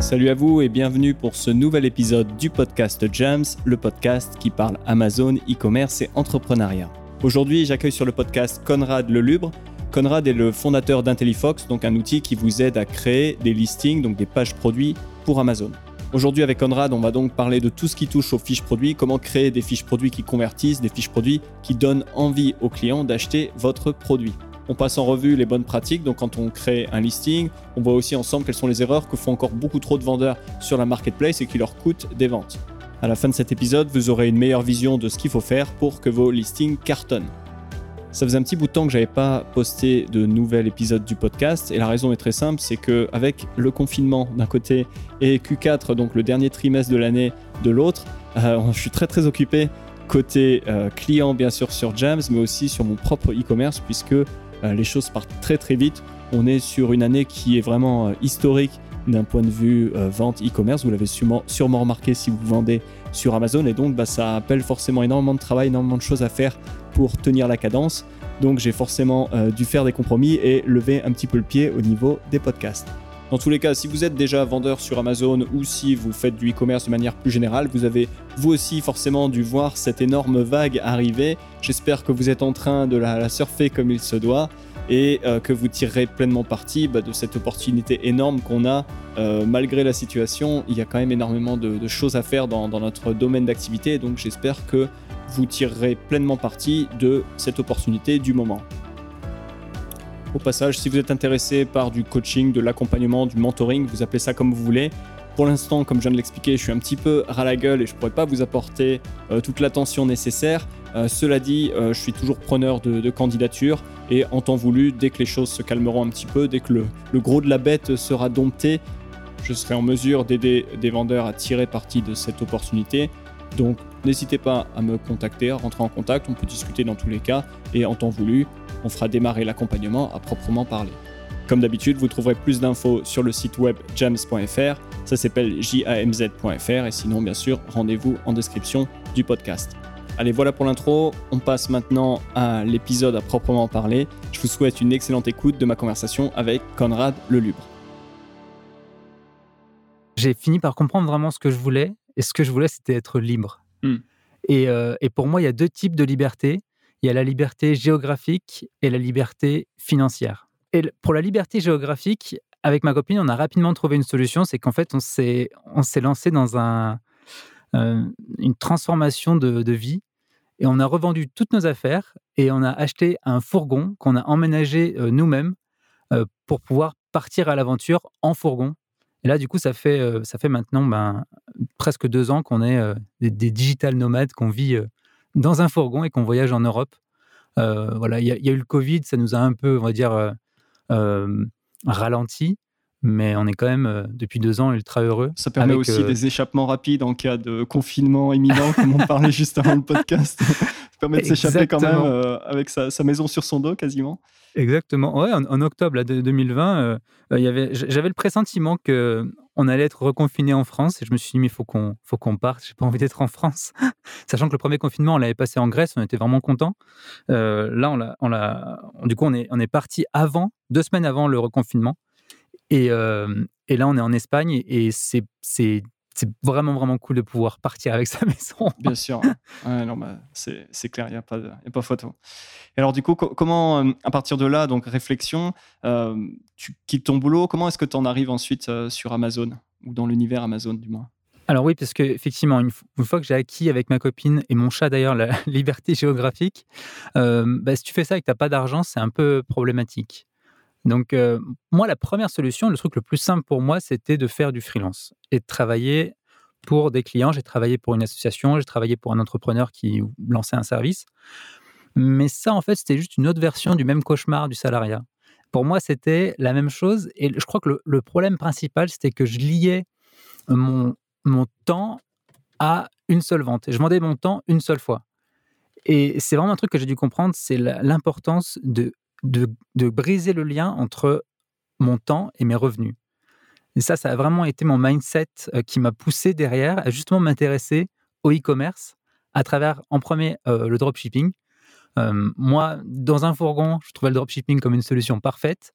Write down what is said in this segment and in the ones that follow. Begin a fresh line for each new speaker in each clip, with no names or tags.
Salut à vous et bienvenue pour ce nouvel épisode du podcast Jams, le podcast qui parle Amazon, e-commerce et entrepreneuriat. Aujourd'hui, j'accueille sur le podcast Conrad Lelubre. Conrad est le fondateur d'IntelliFox, donc un outil qui vous aide à créer des listings, donc des pages produits pour Amazon. Aujourd'hui avec Conrad, on va donc parler de tout ce qui touche aux fiches produits, comment créer des fiches produits qui convertissent, des fiches produits qui donnent envie aux clients d'acheter votre produit. On passe en revue les bonnes pratiques, donc quand on crée un listing, on voit aussi ensemble quelles sont les erreurs que font encore beaucoup trop de vendeurs sur la marketplace et qui leur coûtent des ventes. À la fin de cet épisode, vous aurez une meilleure vision de ce qu'il faut faire pour que vos listings cartonnent. Ça faisait un petit bout de temps que j'avais pas posté de nouvel épisode du podcast et la raison est très simple, c'est que avec le confinement d'un côté et Q4, donc le dernier trimestre de l'année de l'autre, euh, je suis très très occupé côté euh, client bien sûr sur Jams, mais aussi sur mon propre e-commerce puisque les choses partent très très vite. On est sur une année qui est vraiment euh, historique d'un point de vue euh, vente e-commerce. Vous l'avez sûrement, sûrement, remarqué si vous vendez sur Amazon. Et donc, bah, ça appelle forcément énormément de travail, énormément de choses à faire pour tenir la cadence. Donc, j'ai forcément dû faire des compromis et lever un petit peu le pied au niveau des podcasts. Dans tous les cas, si vous êtes déjà vendeur sur Amazon ou si vous faites du e-commerce de manière plus générale, vous avez vous aussi forcément dû voir cette énorme vague arriver. J'espère que vous êtes en train de la, surfer comme il se doit et euh, que vous tirerez pleinement parti bah, de cette opportunité énorme qu'on a. Euh, malgré la situation, il y a quand même énormément de, choses à faire dans, dans notre domaine d'activité, donc j'espère que vous tirerez pleinement parti de cette opportunité du moment. Au passage, si vous êtes intéressé par du coaching, de l'accompagnement, du mentoring, vous appelez ça comme vous voulez. Pour l'instant, comme je viens de l'expliquer, je suis un petit peu ras la gueule et je ne pourrais pas vous apporter euh, toute l'attention nécessaire. Euh, cela dit, euh, je suis toujours preneur de, candidatures et en temps voulu, dès que les choses se calmeront un petit peu, dès que le, le gros de la bête sera dompté, je serai en mesure d'aider des vendeurs à tirer parti de cette opportunité. Donc n'hésitez pas à me contacter, à rentrer en contact, on peut discuter dans tous les cas et en temps voulu, on fera démarrer l'accompagnement à proprement parler. Comme d'habitude, vous trouverez plus d'infos sur le site web jams.fr, ça s'appelle jamz.fr et sinon bien sûr, rendez-vous en description du podcast. Allez, voilà pour l'intro, on passe maintenant à l'épisode à proprement parler. Je vous souhaite une excellente écoute de ma conversation avec Conrad Lelubre.
J'ai fini par comprendre vraiment ce que je voulais, et ce que je voulais, c'était être libre. Hmm. Et, euh, et, pour moi, il y a deux types de liberté il y a la liberté géographique et la liberté financière. Et pour la liberté géographique, avec ma copine, on a rapidement trouvé une solution, c'est qu'en fait, on s'est, lancé dans un, euh, une transformation de, vie et on a revendu toutes nos affaires et on a acheté un fourgon qu'on a emménagé euh, nous-mêmes euh, pour pouvoir partir à l'aventure en fourgon. Et là, du coup, ça fait, ça fait maintenant ben, presque deux ans qu'on est des, des, digital nomades, qu'on vit dans un fourgon et qu'on voyage en Europe. Euh, voilà, il y, a eu le Covid, ça nous a un peu, on va dire, euh, euh, ralenti mais on est quand même depuis deux ans ultra heureux.
Ça permet aussi des échappements rapides en cas de confinement imminent, comme on parlait juste avant le podcast. Permet de s'échapper quand même avec sa, maison sur son dos quasiment.
Exactement. Ouais, en, octobre 2020, j'avais le pressentiment que on allait être reconfiné en France et je me suis dit, mais il faut qu'on faut qu'on parte, j'ai pas envie d'être en France. Sachant que le premier confinement, on l'avait passé en Grèce, on était vraiment contents. Euh, là, on l'a, on l'a, du coup, on est, on est parti avant, deux semaines avant le reconfinement. Et, euh, et là, on est en Espagne et c'est, c'est c'est vraiment, vraiment cool de pouvoir partir avec sa maison.
Bien sûr. non, bah, c'est clair, il n'y a, pas a pas photo. Et alors, du coup, comment, euh, à partir de là, donc réflexion, euh, tu quittes ton boulot, comment est-ce que tu en arrives ensuite euh, sur Amazon, ou dans l'univers Amazon, du moins?
Alors oui, parce qu'effectivement, une, une fois que j'ai acquis avec ma copine et mon chat d'ailleurs la liberté géographique, bah, si tu fais ça et que tu n'as pas d'argent, c'est un peu problématique. Donc, euh, moi, la première solution, le truc le plus simple pour moi, c'était de faire du freelance et de travailler pour des clients. J'ai travaillé pour une association, j'ai travaillé pour un entrepreneur qui lançait un service. Mais ça, en fait, c'était juste une autre version du même cauchemar du salariat. Pour moi, c'était la même chose. Et je crois que le, problème principal, c'était que je liais mon, mon temps à une seule vente. Et je vendais mon temps une seule fois. Et c'est vraiment un truc que j'ai dû comprendre, c'est l'importance de de, briser le lien entre mon temps et mes revenus. Et ça, ça a vraiment été mon mindset euh, qui m'a poussé derrière à justement m'intéresser au e-commerce à travers, en premier, euh, le dropshipping. Euh, moi, dans un fourgon, je trouvais le dropshipping comme une solution parfaite.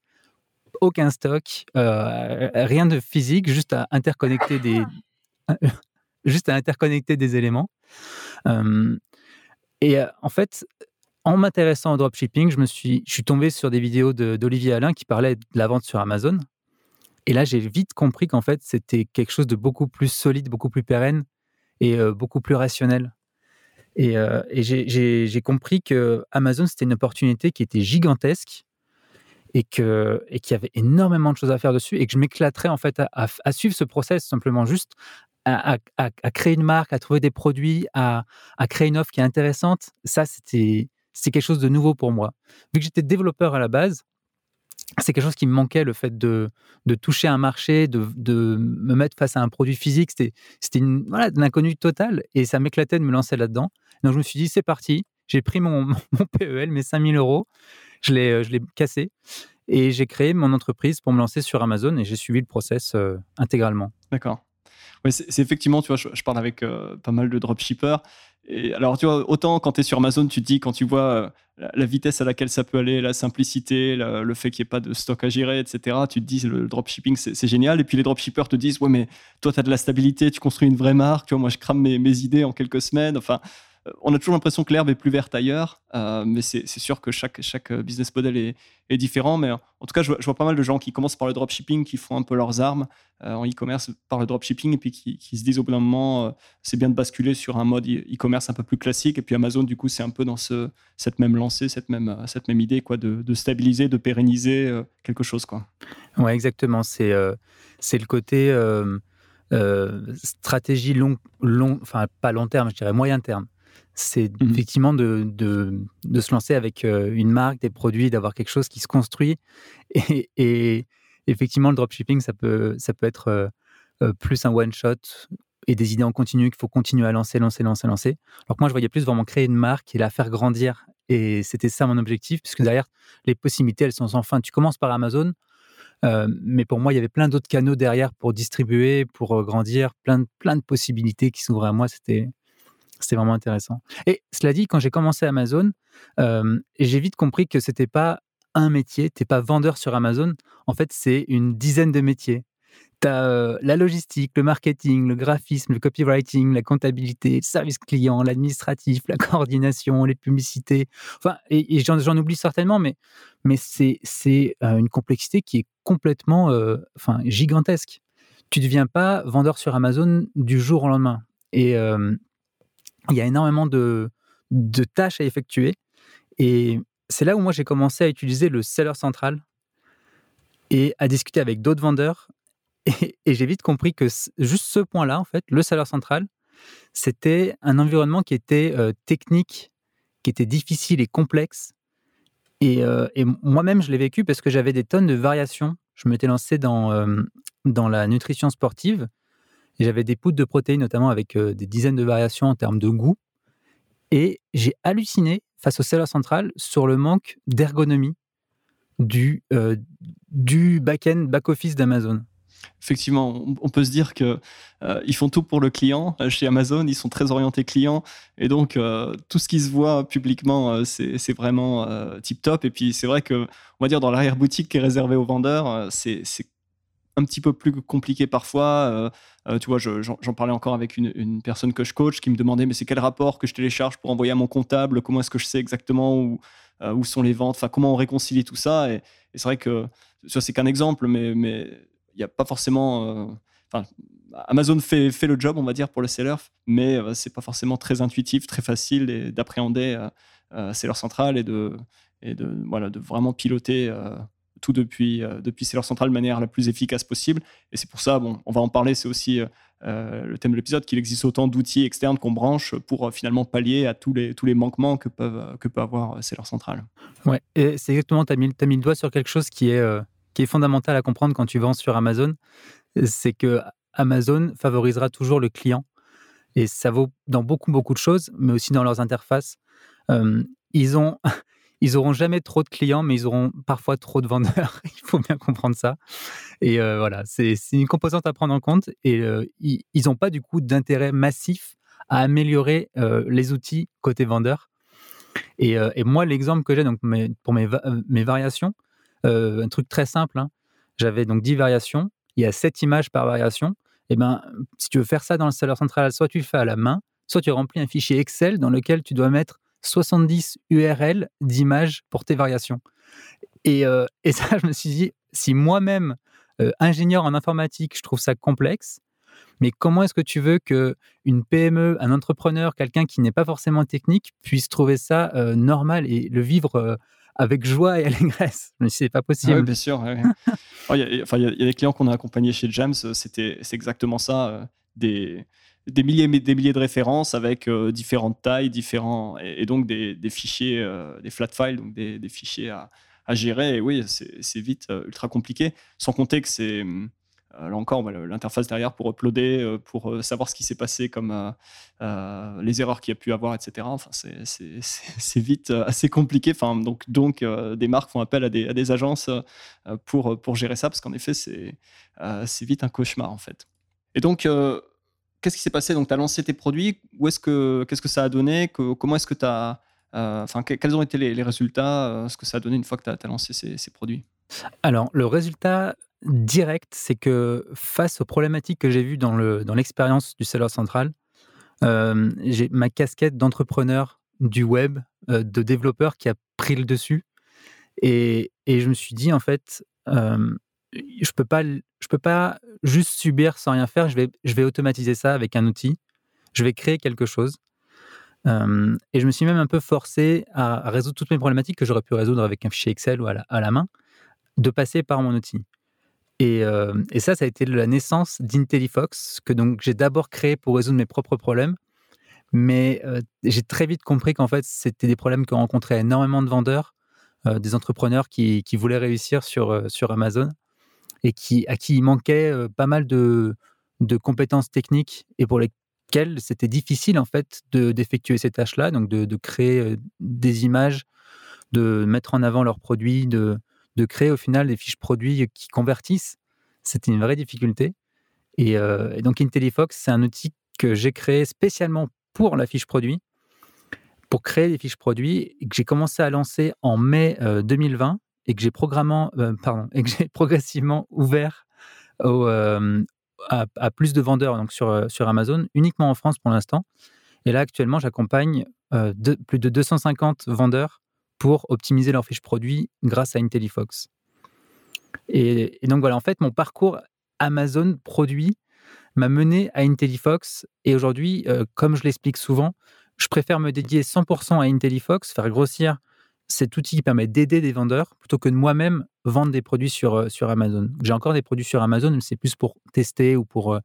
aucun stock, rien de physique, juste à interconnecter des, juste à interconnecter des éléments. et en fait, en m'intéressant au dropshipping, je me suis, je suis tombé sur des vidéos d'Olivier Alain qui parlait de la vente sur Amazon. Et là, j'ai vite compris qu'en fait, c'était quelque chose de beaucoup plus solide, beaucoup plus pérenne et beaucoup plus rationnel. Et, et j'ai compris que Amazon, c'était une opportunité qui était gigantesque et que et qu'il y avait énormément de choses à faire dessus et que je m'éclaterais en fait à, à, suivre ce process simplement juste à, à, créer une marque, à trouver des produits, à, créer une offre qui est intéressante. Ça, c'était c'est quelque chose de nouveau pour moi. Vu que j'étais développeur à la base, c'est quelque chose qui me manquait, le fait de, de toucher un marché, de, de, me mettre face à un produit physique. C'était, une, voilà, l'inconnu total et ça m'éclatait de me lancer là-dedans. Donc je me suis dit, c'est parti. J'ai pris mon, mon PEL, mes 5000 euros, je l'ai, euh, je l'ai cassé et j'ai créé mon entreprise pour me lancer sur Amazon et j'ai suivi le process euh, intégralement.
D'accord. Oui, c'est, effectivement, tu vois, je, parle avec euh, pas mal de dropshippers et alors, tu vois, autant quand tu es sur Amazon, tu te dis, quand tu vois euh, la, vitesse à laquelle ça peut aller, la simplicité, le fait qu'il n'y ait pas de stock à gérer, etc., tu te dis, le dropshipping, c'est génial. Et puis les dropshippers te disent, ouais, mais toi, tu as de la stabilité, tu construis une vraie marque, tu vois, moi, je crame mes, mes idées en quelques semaines. Enfin, on a toujours l'impression que l'herbe est plus verte ailleurs, euh, mais c'est sûr que chaque, chaque business model est, différent. Mais en tout cas, je vois, pas mal de gens qui commencent par le dropshipping, qui font un peu leurs armes euh, en e-commerce par le dropshipping, et puis qui, se disent au bout d'un moment, c'est bien de basculer sur un mode e-commerce un peu plus classique. Et puis Amazon, du coup, c'est un peu dans ce, cette même lancée, cette même, idée quoi, de, stabiliser, de pérenniser quelque chose. Quoi.
Ouais, exactement. C'est c'est le côté. stratégie long, long, enfin pas long terme, je dirais moyen terme c'est mmh effectivement de, de, se lancer avec une marque, des produits, d'avoir quelque chose qui se construit. Et, effectivement, le dropshipping, ça peut, ça peut être plus un one-shot et des idées en continu qu'il faut continuer à lancer, lancer, lancer, lancer. Alors que moi, je voyais plus vraiment créer une marque et la faire grandir. Et c'était ça mon objectif, puisque derrière, les possibilités, elles sont sans fin. Tu commences par Amazon, mais pour moi, il y avait plein d'autres canaux derrière pour distribuer, pour grandir, plein, plein de possibilités qui s'ouvraient à moi. C'était c'était vraiment intéressant. Et cela dit, quand j'ai commencé Amazon, j'ai vite compris que c'était pas un métier, t'es pas vendeur sur Amazon. En fait, c'est une dizaine de métiers. Tu as la logistique, le marketing, le graphisme, le copywriting, la comptabilité, le service client, l'administratif, la coordination, les publicités. Enfin, et, j'en oublie certainement, mais, mais c'est une complexité qui est complètement enfin, gigantesque. Tu ne deviens pas vendeur sur Amazon du jour au lendemain. Et, il y a énormément de, tâches à effectuer. Et c'est là où moi j'ai commencé à utiliser le seller central et à discuter avec d'autres vendeurs. Et, j'ai vite compris que juste ce point-là, en fait, le seller central, c'était un environnement qui était euh, technique, qui était difficile et complexe. Et, euh, moi-même, je l'ai vécu parce que j'avais des tonnes de variations. Je m'étais lancé dans, euh, dans la nutrition sportive j'avais des poudres de protéines, notamment avec euh, des dizaines de variations en termes de goût. Et j'ai halluciné face au seller central sur le manque d'ergonomie du, euh, back-end, back-office d'Amazon.
Effectivement, on peut se dire que euh, ils font tout pour le client. Chez Amazon, ils sont très orientés client, et donc tout ce qui se voit publiquement, c'est vraiment tip top. Et puis c'est vrai que, on va dire dans l'arrière boutique qui est réservée aux vendeurs, c'est un petit peu plus compliqué parfois. Euh, euh, tu vois, j'en parlais encore avec une, personne que je coach qui me demandait mais c'est quel rapport que je télécharge pour envoyer à mon comptable? Comment est-ce que je sais exactement où, euh, où sont les ventes? Enfin, comment on réconcilie tout ça? Et, c'est vrai que ça c'est qu'un exemple, mais mais il n'y a pas forcément. Amazon fait, fait le job, on va dire, pour le seller, mais c'est pas forcément très intuitif, très facile d'appréhender seller central et de et de voilà de vraiment piloter tout depuis, euh, depuis Seller Central de manière la plus efficace possible. Et c'est pour ça, bon, on va en parler, c'est aussi euh, euh, le thème de l'épisode, qu'il existe autant d'outils externes qu'on branche pour finalement pallier à tous les, tous les manquements que, peuvent, que peut avoir Seller Central.
Ouais, et c'est exactement, tu as, as, mis le doigt sur quelque chose qui est, qui est fondamental à comprendre quand tu vends sur Amazon. C'est que Amazon favorisera toujours le client. Et ça vaut dans beaucoup, beaucoup de choses, mais aussi dans leurs interfaces. ils ont ils auront jamais trop de clients, mais ils auront parfois trop de vendeurs. Il faut bien comprendre ça. Et euh, voilà, c'est une composante à prendre en compte. Et euh, ils n'ont pas du coup d'intérêt massif à améliorer euh, les outils côté vendeur. Et, moi, l'exemple que j'ai donc pour mes, mes variations, un truc très simple. Hein, j'avais donc 10 variations. Il y a 7 images par variation. Et eh ben, si tu veux faire ça dans le serveur central, soit tu le fais à la main, soit tu remplis un fichier Excel dans lequel tu dois mettre 70 URL d'images pour tes variations. Et, euh, et, ça, je me suis dit, si moi-même, euh, ingénieur en informatique, je trouve ça complexe, mais comment est-ce que tu veux que une PME, un entrepreneur, quelqu'un qui n'est pas forcément technique, puisse trouver ça euh, normal et le vivre avec joie et allégresse? Dit, c'est pas ah possible.
oui, bien sûr. Il y, a des clients qu'on a accompagnés chez James, c'était, c'est exactement ça. des, des milliers, des milliers de références avec différentes tailles, différents, et, donc des, fichiers, des flat files, donc des, fichiers à, gérer. Et oui, c'est vite euh, ultra compliqué. Sans compter que c'est euh, là encore l'interface derrière pour uploader, euh, pour savoir ce qui s'est passé, comme les erreurs qu'il y a pu avoir, etc. Enfin, c'est vite assez compliqué. Enfin, donc, donc des marques font appel à des, à des agences pour, pour gérer ça, parce qu'en effet, c'est vite un cauchemar, en fait. Et donc, qu'est-ce qui s'est passé? Donc, tu as lancé tes produits. Où est-ce que, qu'est-ce que ça a donné? Comment est-ce que tu euh, enfin, quels ont été les, résultats euh, Ce que ça a donné une fois que tu as, lancé ces, produits?
Alors, le résultat direct, c'est que face aux problématiques que j'ai vues dans l'expérience dans du seller central, euh, j'ai ma casquette d'entrepreneur du web, de développeur qui a pris le dessus. Et, et, je me suis dit, en fait, je peux pas, je peux pas juste subir sans rien faire. Je vais, je vais automatiser ça avec un outil. Je vais créer quelque chose et je me suis même un peu forcé à, résoudre toutes mes problématiques que j'aurais pu résoudre avec un fichier Excel ou à la, main, de passer par mon outil. Et, et, ça, ça a été la naissance d'IntelliFox, que donc j'ai d'abord créé pour résoudre mes propres problèmes. Mais j'ai très vite compris qu'en fait, c'était des problèmes que rencontraient énormément de vendeurs, des entrepreneurs qui, voulaient réussir sur Amazon et qui, à qui il manquait pas mal de, de compétences techniques et pour les, c'était difficile en fait d'effectuer ces tâches-là, donc de, créer des images, de mettre en avant leurs produits, de, de créer au final des fiches produits qui convertissent. C'était une vraie difficulté. Et, donc IntelliFox, c'est un outil que j'ai créé spécialement pour la fiche produit, pour créer des fiches produits, que j'ai commencé à lancer en mai 2020 et que j'ai et j'ai progressivement ouvert au, à, plus de vendeurs donc sur, euh, sur Amazon, uniquement en France pour l'instant. Et là, actuellement, j'accompagne euh, plus de 250 vendeurs pour optimiser leurs fiches produits grâce à IntelliFox. Et, donc voilà, en fait, mon parcours Amazon produit m'a mené à IntelliFox. Et aujourd'hui, euh, comme je l'explique souvent, je préfère me dédier 100% à IntelliFox, faire grossir cet outil qui permet d'aider des vendeurs plutôt que de moi-même vendre des produits sur, euh, sur Amazon. J'ai encore des produits sur Amazon, mais c'est plus pour tester ou pour, euh,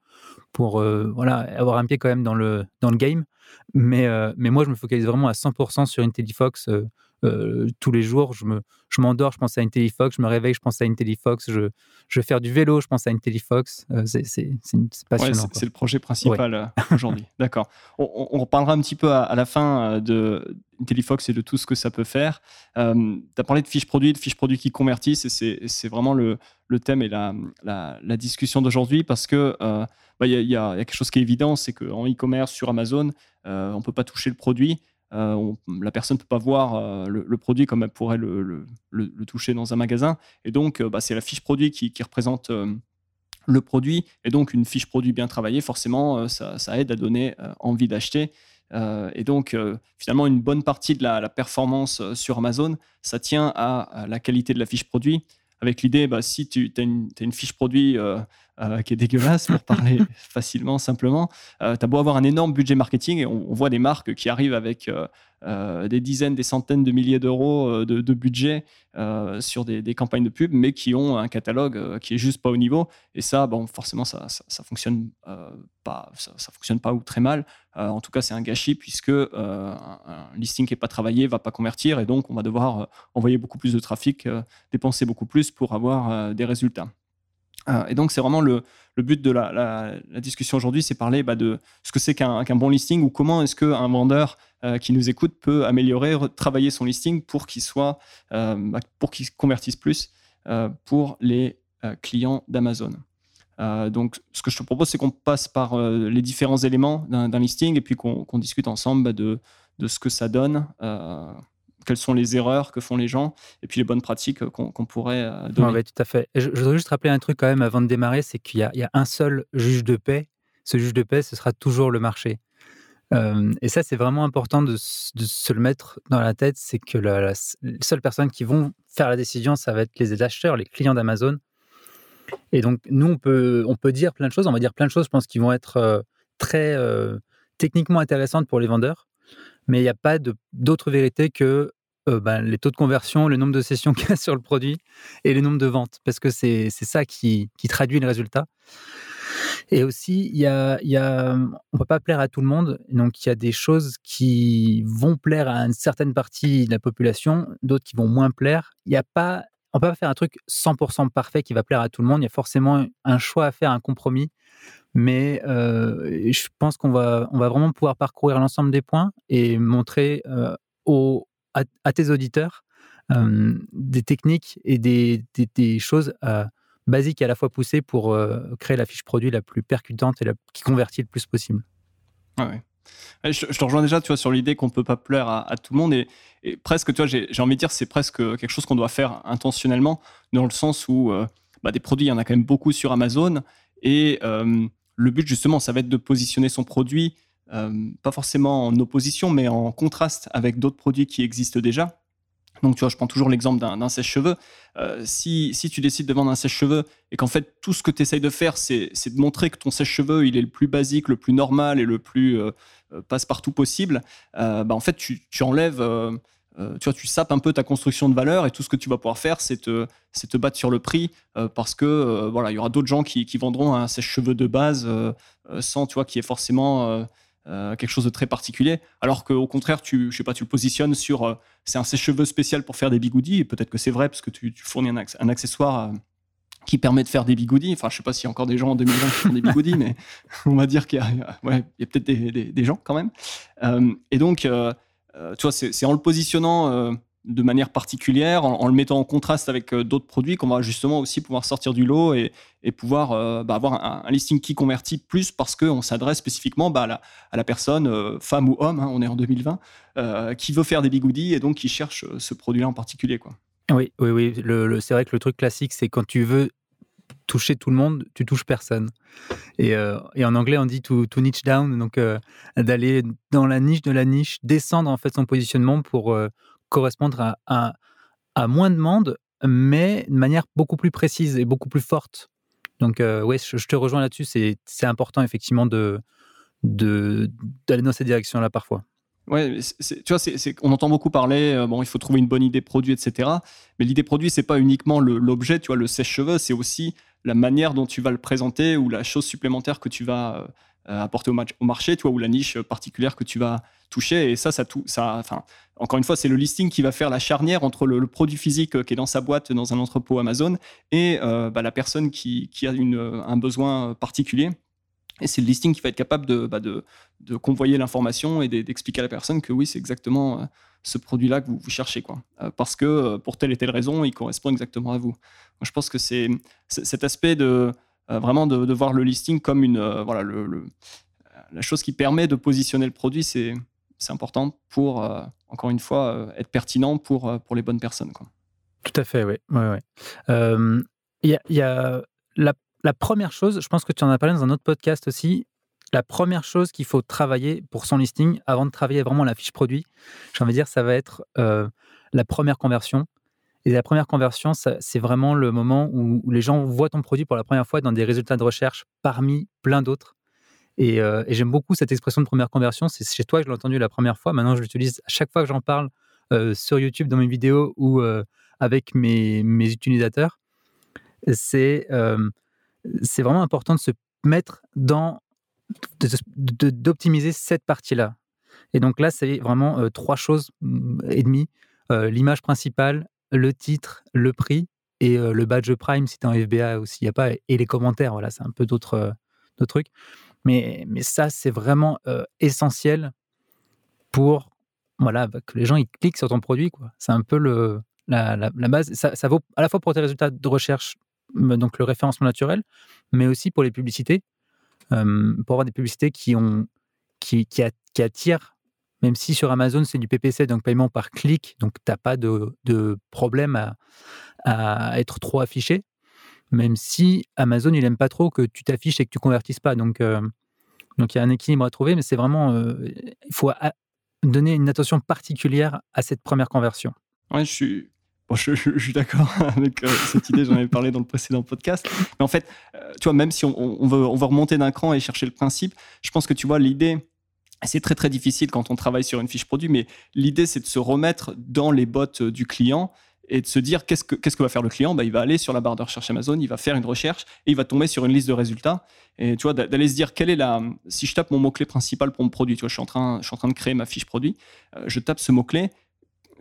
pour euh, voilà, avoir un pied quand même dans le, dans le game. Mais, mais moi, je me focalise vraiment à 100% sur IntelliFox euh, tous les jours, je me, je m'endors, je pense à IntelliFox, je me réveille, je pense à IntelliFox, je, je vais faire du vélo, je pense à IntelliFox. Euh, c'est, c'est, passionnant.
c'est, le projet principal euh, aujourd'hui. D'accord. On, on, reparlera un petit peu à, la fin de IntelliFox et de tout ce que ça peut faire. tu as parlé de fiches produits, de fiches produits qui convertissent, et c'est, c'est vraiment le, le thème et la, la, la discussion d'aujourd'hui parce que bah, il y, y, a quelque chose qui est évident, c'est qu'en e-commerce sur Amazon, on ne peut pas toucher le produit. Euh, la personne ne peut pas voir euh, le, produit comme elle pourrait le, toucher dans un magasin. Et donc, euh, bah, c'est la fiche produit qui, représente le produit. Et donc, une fiche produit bien travaillée, forcément, ça, aide à donner envie d'acheter. et donc, finalement, une bonne partie de la, performance sur Amazon, ça tient à, la qualité de la fiche produit. Avec l'idée, bah, si tu as une, fiche produit euh, qui est dégueulasse pour parler facilement, simplement. Euh, tu as beau avoir un énorme budget marketing et on, voit des marques qui arrivent avec euh, des dizaines, des centaines de milliers d'euros de, budget sur des, campagnes de pub, mais qui ont un catalogue qui est juste pas au niveau. Et ça, bon, forcément, ça, ça, fonctionne pas, ça, fonctionne pas ou très mal. en tout cas, c'est un gâchis puisque un, listing qui est pas travaillé va pas convertir et donc on va devoir envoyer beaucoup plus de trafic, dépenser beaucoup plus pour avoir des résultats. Euh, et donc, c'est vraiment le, but de la, discussion aujourd'hui, c'est parler bah, de ce que c'est qu'un bon listing ou comment est-ce qu'un vendeur euh, qui nous écoute peut améliorer, travailler son listing pour qu'il soit, euh, bah, pour qu'il convertisse plus pour les clients d'Amazon. donc, ce que je te propose, c'est qu'on passe par les différents éléments d'un listing et puis qu'on discute ensemble bah, de, de, ce que ça donne quelles sont les erreurs que font les gens et puis les bonnes pratiques qu'on pourrait donner.
Oui, tout à fait. Je, voudrais juste rappeler un truc quand même avant de démarrer, c'est qu'il y, a un seul juge de paix. Ce juge de paix, ce sera toujours le marché. et ça, c'est vraiment important de, se le mettre dans la tête, c'est que la, les seules personnes qui vont faire la décision, ça va être les acheteurs, les clients d'Amazon. Et donc, nous, on peut, on peut dire plein de choses. On va dire plein de choses, je pense, qui vont être très techniquement intéressantes pour les vendeurs. Mais il n'y a pas d'autre vérité que ben, les taux de conversion, le nombre de sessions qu'il y a sur le produit et le nombre de ventes. Parce que c'est ça qui, qui, traduit le résultat. Et aussi, y a, y a, on ne peut pas plaire à tout le monde. Donc, il y a des choses qui vont plaire à une certaine partie de la population, d'autres qui vont moins plaire. Il a pas on peut pas faire un truc 100% parfait qui va plaire à tout le monde. Il y a forcément un choix à faire, un compromis. Mais euh, je pense qu'on va, on va vraiment pouvoir parcourir l'ensemble des points et montrer euh, à, tes auditeurs euh, des techniques et des, choses basiques et à la fois poussées pour créer la fiche produit la plus percutante et la, qui convertit le plus possible.
ouais. Je, te rejoins déjà, tu vois, sur l'idée qu'on peut pas plaire à, tout le monde et, presque, tu vois, j'ai envie de dire, c'est presque quelque chose qu'on doit faire intentionnellement, dans le sens où euh, bah, des produits, il y en a quand même beaucoup sur Amazon et euh, le but justement, ça va être de positionner son produit, euh, pas forcément en opposition, mais en contraste avec d'autres produits qui existent déjà. Donc, tu vois, je prends toujours l'exemple d'un sèche-cheveux. Euh, si, si, tu décides de vendre un sèche-cheveux et qu'en fait, tout ce que tu essayes de faire, c'est de montrer que ton sèche-cheveux, il est le plus basique, le plus normal et le plus euh, euh, passe-partout possible, bah, en fait, tu, tu enlèves, tu vois, tu sapes un peu ta construction de valeur et tout ce que tu vas pouvoir faire, c'est te, te battre sur le prix parce que, voilà, il y aura d'autres gens qui, qui, vendront un sèche-cheveux de base sans, tu vois, qui est forcément euh, quelque chose de très particulier, alors qu'au contraire, tu, je sais pas, tu le positionnes sur euh, c'est un sèche-cheveux spécial pour faire des bigoudis, et peut-être que c'est vrai parce que tu, fournis un, accessoire euh, qui permet de faire des bigoudis. Enfin, je sais pas s'il y a encore des gens en 2020 qui font des bigoudis, mais on va dire qu'il y a, ouais, il y a peut-être des, des, gens quand même. et donc, tu vois, c'est en le positionnant de manière particulière, en, le mettant en contraste avec euh, d'autres produits, qu'on va justement aussi pouvoir sortir du lot et, pouvoir euh, bah, avoir un, listing qui convertit plus parce qu'on s'adresse spécifiquement bah, à, la, personne, euh, femme ou homme, hein, on est en 2020, qui veut faire des bigoudis et donc qui cherche ce produit-là en particulier. Quoi.
Oui, oui, oui. C'est vrai que le truc classique, c'est quand tu veux toucher tout le monde, tu touches personne. Et, en anglais, on dit to niche down, donc d'aller dans la niche de la niche, descendre en fait son positionnement pour correspondre à, à, moins de monde, mais de manière beaucoup plus précise et beaucoup plus forte. Donc, euh, ouais, je, te rejoins là-dessus. C'est important, effectivement, de d'aller dans cette direction-là parfois.
Ouais, tu vois, on entend beaucoup parler, euh, bon, il faut trouver une bonne idée produit, etc. Mais l'idée produit, c'est pas uniquement l'objet, tu vois, le sèche-cheveux, c'est aussi la manière dont tu vas le présenter ou la chose supplémentaire que tu vas euh, euh, apporter au, marché, tu vois, ou la niche particulière que tu vas toucher. Et ça, ça, tout, ça, enfin, encore une fois, c'est le listing qui va faire la charnière entre le, produit physique euh, qui est dans sa boîte, dans un entrepôt Amazon, et euh, bah, la personne qui, a une, un besoin particulier. Et c'est le listing qui va être capable de, bah, de, de convoyer l'information et d'expliquer à la personne que oui, c'est exactement ce produit-là que vous, cherchez, quoi. parce que pour telle et telle raison, il correspond exactement à vous. je pense que c'est cet aspect de vraiment de, voir le listing comme une, euh, voilà, la chose qui permet de positionner le produit, c'est important pour, euh, encore une fois, être pertinent pour, pour les bonnes personnes. Quoi.
Tout à fait, oui. Il y, a, la, première chose, je pense que tu en as parlé dans un autre podcast aussi, la première chose qu'il faut travailler pour son listing, avant de travailler vraiment la fiche produit, j'ai envie de dire, ça va être la première conversion. Et la première conversion, c'est vraiment le moment où, les gens voient ton produit pour la première fois dans des résultats de recherche parmi plein d'autres. Et, euh, j'aime beaucoup cette expression de première conversion. C'est chez toi que je l'ai entendu la première fois. Maintenant, je l'utilise à chaque fois que j'en parle euh, sur YouTube, dans mes vidéos ou euh, avec mes, mes utilisateurs. C'est vraiment important de se mettre dans, d'optimiser cette partie-là. Et donc là, c'est vraiment trois choses mm, et demie. L'image principale, le titre, le prix et le badge Prime si tu es en FBA aussi, il y a pas et les commentaires, voilà, c'est un peu d'autres trucs. Mais, mais ça, c'est vraiment essentiel pour voilà, bah, que les gens cliquent sur ton produit. C'est un peu le, la, base. Ça, vaut à la fois pour tes résultats de recherche, donc le référencement naturel, mais aussi pour les publicités, pour avoir des publicités qui, ont, qui, qui, attirent même si sur Amazon c'est du PPC, donc paiement par clic, donc tu n'as pas de, problème à, à, être trop affiché, même si Amazon il aime pas trop que tu t'affiches et que tu convertisses pas. Donc euh, donc il y a un équilibre à trouver, mais c'est vraiment euh, il faut donner une attention particulière à cette première conversion.
Ouais, je suis je, suis d'accord avec euh, cette idée, j'en avais parlé dans le précédent podcast. Mais en fait, tu vois, même si on, on, veut, on veut remonter d'un cran et chercher le principe, je pense que tu vois, l'idée, c'est très très difficile quand on travaille sur une fiche produit, mais l'idée c'est de se remettre dans les bottes du client et de se dire qu'est-ce que, qu'est-ce que va faire le client? Bah, Il va aller sur la barre de recherche Amazon, il va faire une recherche et il va tomber sur une liste de résultats. Et tu vois, d'aller se dire quelle est la. Si je tape mon mot-clé principal pour mon produit, tu vois, je suis en train, je suis en train de créer ma fiche produit, euh, je tape ce mot-clé,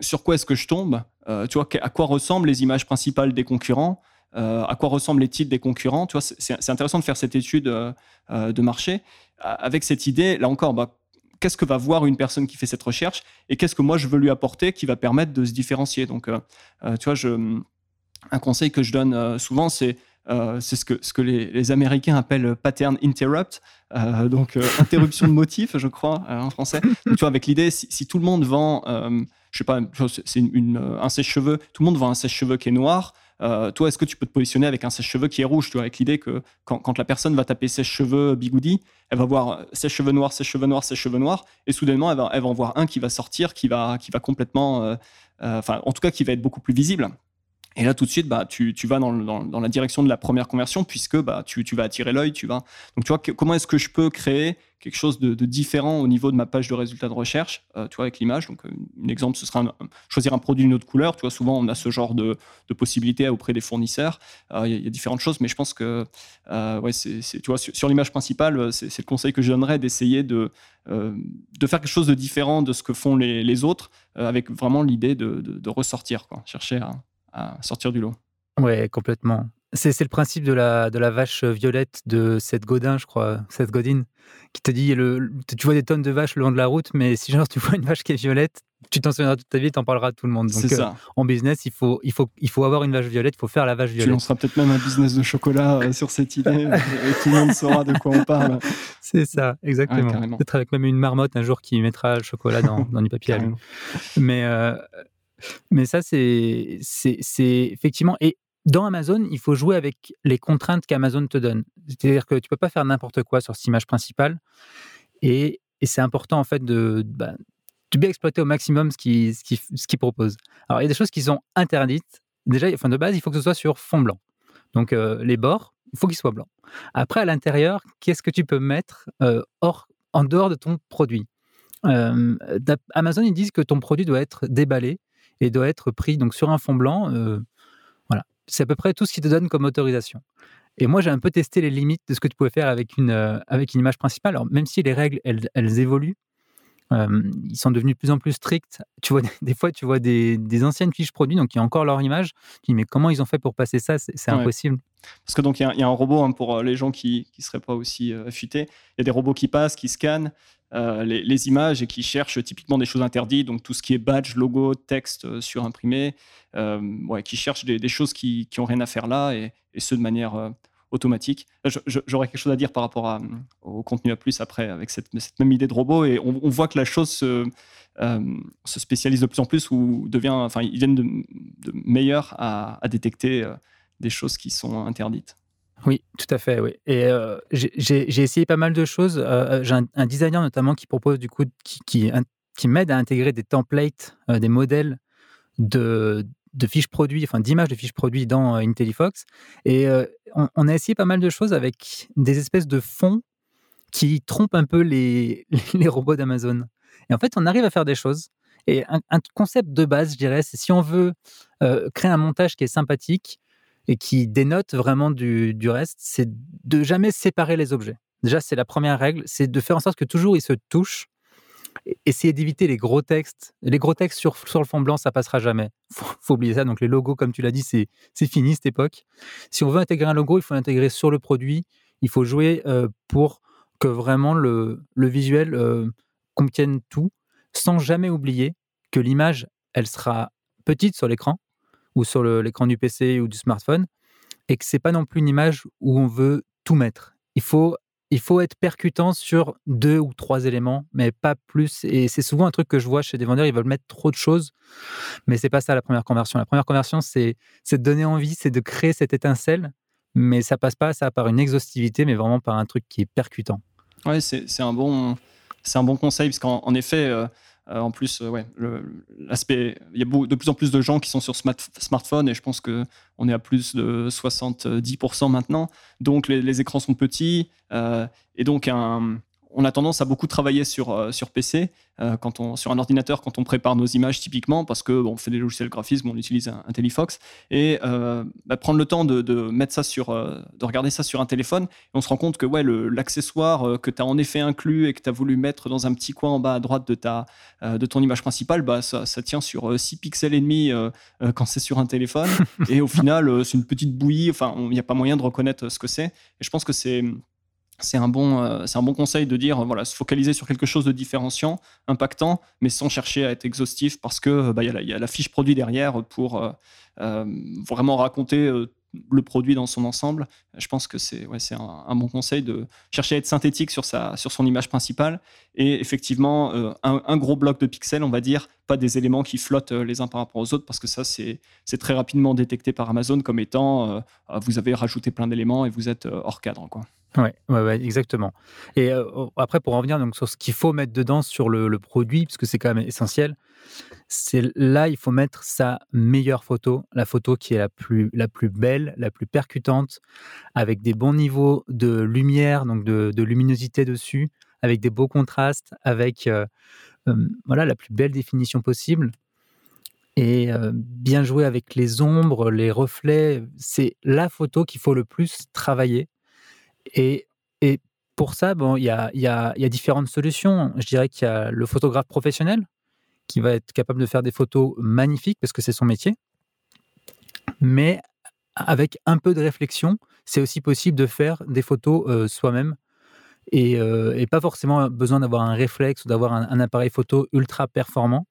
sur quoi est-ce que je tombe? Euh, Tu vois, à quoi ressemblent les images principales des concurrents? Euh, à quoi ressemblent les titres des concurrents? Tu vois, c'est, intéressant de faire cette étude de marché avec cette idée. Là encore, bah, qu'est-ce que va voir une personne qui fait cette recherche et qu'est-ce que moi je veux lui apporter qui va permettre de se différencier. Donc, euh, euh, tu vois, je, un conseil que je donne euh, souvent, c'est c'est ce que, ce que les, Américains appellent pattern interrupt, donc interruption de motif, je crois, en français. tu vois, avec l'idée, si, tout le monde vend, je sais pas, c'est un sèche-cheveux, tout le monde vend un sèche-cheveux qui est noir, euh, toi, est-ce que tu peux te positionner avec un sèche-cheveux qui est rouge, tu avec l'idée que quand, la personne va taper sèche-cheveux bigoudi, elle va voir sèche-cheveux noir, sèche-cheveux noir, sèche-cheveux noir, et soudainement, elle va, elle va en voir un qui va sortir, qui va, qui va complètement, euh, euh, enfin, en tout cas, qui va être beaucoup plus visible. Et là, tout de suite, bah, tu, tu vas dans, dans, la direction de la première conversion puisque bah, tu, tu vas attirer l'œil. Vas... Donc, tu vois, comment est-ce que je peux créer quelque chose de, différent au niveau de ma page de résultats de recherche, euh, tu vois, avec l'image? Donc, euh, un exemple, ce sera choisir un produit d'une autre couleur. Tu vois, souvent, on a ce genre de, de possibilités auprès des fournisseurs. Euh, il y, a différentes choses, mais je pense que, ouais, c'est, tu vois, sur, l'image principale, c'est, le conseil que je donnerais d'essayer de, de faire quelque chose de différent de ce que font les, les autres, avec vraiment l'idée de, de ressortir, quoi, chercher à à sortir du lot.
Ouais, complètement. C'est le principe de la, de la vache violette de Seth Godin, je crois, Seth Godin, qui te dit le, tu vois des tonnes de vaches le long de la route, mais si genre tu vois une vache qui est violette, tu t'en souviendras toute ta vie, tu en parleras à tout le monde.
Donc, ça.
Euh, en business, il faut, il, faut, il faut avoir une vache violette, il faut faire la vache violette. Tu
lanceras peut-être même un business de chocolat euh, sur cette idée, et tout le monde saura de quoi on parle.
C'est ça, exactement. peut-être avec même une marmotte un jour qui mettra le chocolat dans, dans du papier. mais, euh, mais ça, c'est effectivement. Et dans Amazon, il faut jouer avec les contraintes qu'Amazon te donne. C'est-à-dire que tu ne peux pas faire n'importe quoi sur cette image principale. Et, c'est important, en fait, de, bah, de, bien exploiter au maximum ce qu'il ce qui, ce propose. Alors, il y a des choses qui sont interdites. Déjà, enfin, de base, il faut que ce soit sur fond blanc. Donc, euh, les bords, il faut qu'ils soient blancs. Après, à l'intérieur, qu'est-ce que tu peux mettre euh, hors, en dehors de ton produit? Euh, Amazon, ils disent que ton produit doit être déballé et doit être pris donc sur un fond blanc. Euh, voilà, c'est à peu près tout ce qui te donne comme autorisation. Et moi, j'ai un peu testé les limites de ce que tu pouvais faire avec une, euh, avec une image principale. Alors, même si les règles, elles, elles évoluent, euh, ils sont devenus de plus en plus stricts. Tu vois, des fois, tu vois des, des anciennes fiches produits, donc qui ont encore leur image. Tu dis, mais comment ils ont fait pour passer ça? C'est impossible.
Parce que donc, il y, a un robot hein, pour les gens qui ne seraient pas aussi affûtés. Il y a des robots qui passent, qui scannent, euh, les, images et qui cherchent typiquement des choses interdites, donc tout ce qui est badge, logo, texte euh, surimprimé, euh, qui cherchent des, choses qui n'ont rien à faire là et, ce de manière automatique. J'aurais quelque chose à dire par rapport au contenu à plus après avec cette, même idée de robot et on, voit que la chose se, spécialise de plus en plus ou devient, enfin, ils viennent de, meilleurs à détecter des choses qui sont interdites.
Oui, tout à fait. Oui. Et euh, j'ai essayé pas mal de choses. Euh, euh, j'ai un, designer notamment qui propose du coup, qui, m'aide à intégrer des templates, des modèles de, fiches produits, enfin d'images de fiches produits dans IntelliFox. Et on, a essayé pas mal de choses avec des espèces de fonds qui trompent un peu les, les robots d'Amazon. Et en fait, on arrive à faire des choses. Et un, un concept de base, je dirais, c'est si on veut créer un montage qui est sympathique, et qui dénote vraiment du, reste, c'est de jamais séparer les objets. Déjà, c'est la première règle, c'est de faire en sorte que toujours ils se touchent. Essayer d'éviter les gros textes. Les gros textes sur, sur le fond blanc, ça passera jamais. Faut, faut oublier ça. Donc les logos, comme tu l'as dit, c'est fini cette époque. Si on veut intégrer un logo, il faut l'intégrer sur le produit. Il faut jouer euh, pour que vraiment le, le visuel euh, contienne tout, sans jamais oublier que l'image, elle sera petite sur l'écran, ou sur l'écran du PC ou du smartphone, et que c'est pas non plus une image où on veut tout mettre. Il faut il faut être percutant sur deux ou trois éléments, mais pas plus. Et c'est souvent un truc que je vois chez des vendeurs, ils veulent mettre trop de choses, mais c'est pas ça la première conversion. La première conversion, c'est de donner envie, c'est de créer cette étincelle, mais ça passe pas ça par une exhaustivité, mais vraiment par un truc qui est percutant.
Ouais, c'est un bon, un bon conseil parce qu'en effet. Euh, en plus, euh, ouais, l'aspect, il y a de plus en plus de gens qui sont sur smartphone et je pense que on est à plus de 70% maintenant. Donc les, les, écrans sont petits euh, et donc un, on a tendance à beaucoup travailler sur, euh, sur PC, euh, quand on, sur un ordinateur, quand on prépare nos images typiquement, parce que bon, on fait des logiciels graphisme, on utilise un, Telefox, et euh, bah, prendre le temps de, de, mettre ça sur, de regarder ça sur un téléphone, et on se rend compte que ouais, l'accessoire que tu as en effet inclus et que tu as voulu mettre dans un petit coin en bas à droite de, ta, de ton image principale, bah, ça, ça tient sur 6 pixels et demi quand c'est sur un téléphone, et au final, c'est une petite bouillie, enfin, il n'y a pas moyen de reconnaître ce que c'est, et je pense que c'est c'est un, bon, euh, un bon conseil de dire, voilà, se focaliser sur quelque chose de différenciant, impactant, mais sans chercher à être exhaustif parce que bah, y, y, a la fiche produit derrière pour euh, euh, vraiment raconter le produit dans son ensemble. Je pense que c'est ouais, un, un, bon conseil de chercher à être synthétique sur, sa, sur son image principale et effectivement un, un, gros bloc de pixels, on va dire, pas des éléments qui flottent les uns par rapport aux autres parce que ça, c'est très rapidement détecté par Amazon comme étant ah, vous avez rajouté plein d'éléments et vous êtes hors cadre. Quoi.
Ouais, ouais, ouais, exactement. Et après, pour en venir donc sur ce qu'il faut mettre dedans sur le, produit, parce que c'est quand même essentiel, c'est là il faut mettre sa meilleure photo, la photo qui est la plus la plus belle, la plus percutante, avec des bons niveaux de lumière, donc de, luminosité dessus, avec des beaux contrastes, avec voilà la plus belle définition possible. Et bien jouer avec les ombres, les reflets, c'est la photo qu'il faut le plus travailler et, pour ça, bon, il y a, différentes solutions. Je dirais qu'il y a le photographe professionnel qui va être capable de faire des photos magnifiques parce que c'est son métier. Mais avec un peu de réflexion, c'est aussi possible de faire des photos euh, soi-même et, euh, et, pas forcément besoin d'avoir un réflexe ou d'avoir un, appareil photo ultra performant.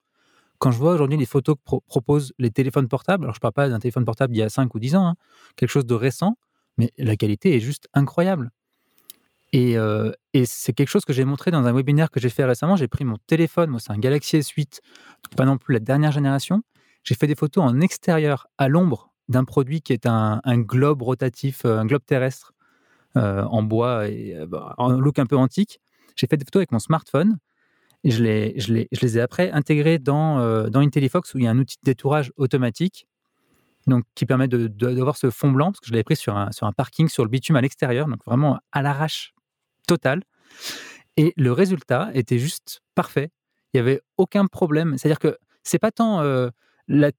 Quand je vois aujourd'hui les photos que proposent les téléphones portables, alors je ne parle pas d'un téléphone portable d'il y a 5 ou 10 ans, hein, quelque chose de récent, mais la qualité est juste incroyable. Euh, et, c'est quelque chose que j'ai montré dans un webinaire que j'ai fait récemment. J'ai pris mon téléphone, moi c'est un Galaxy S8, pas non plus la dernière génération. J'ai fait des photos en extérieur, à l'ombre, d'un produit qui est un, globe rotatif, euh, un globe terrestre euh, en bois et bah, en look un peu antique. J'ai fait des photos avec mon smartphone. Et je, les, je, je les ai après intégrées dans, dans IntelliFox où il y a un outil de détourage automatique donc qui permet d'avoir de, ce fond blanc, parce que je l'avais pris sur un, sur un parking, sur le bitume à l'extérieur, donc vraiment à l'arrache totale. Et le résultat était juste parfait. Il n'y avait aucun problème. C'est-à-dire que c'est pas tant euh, la,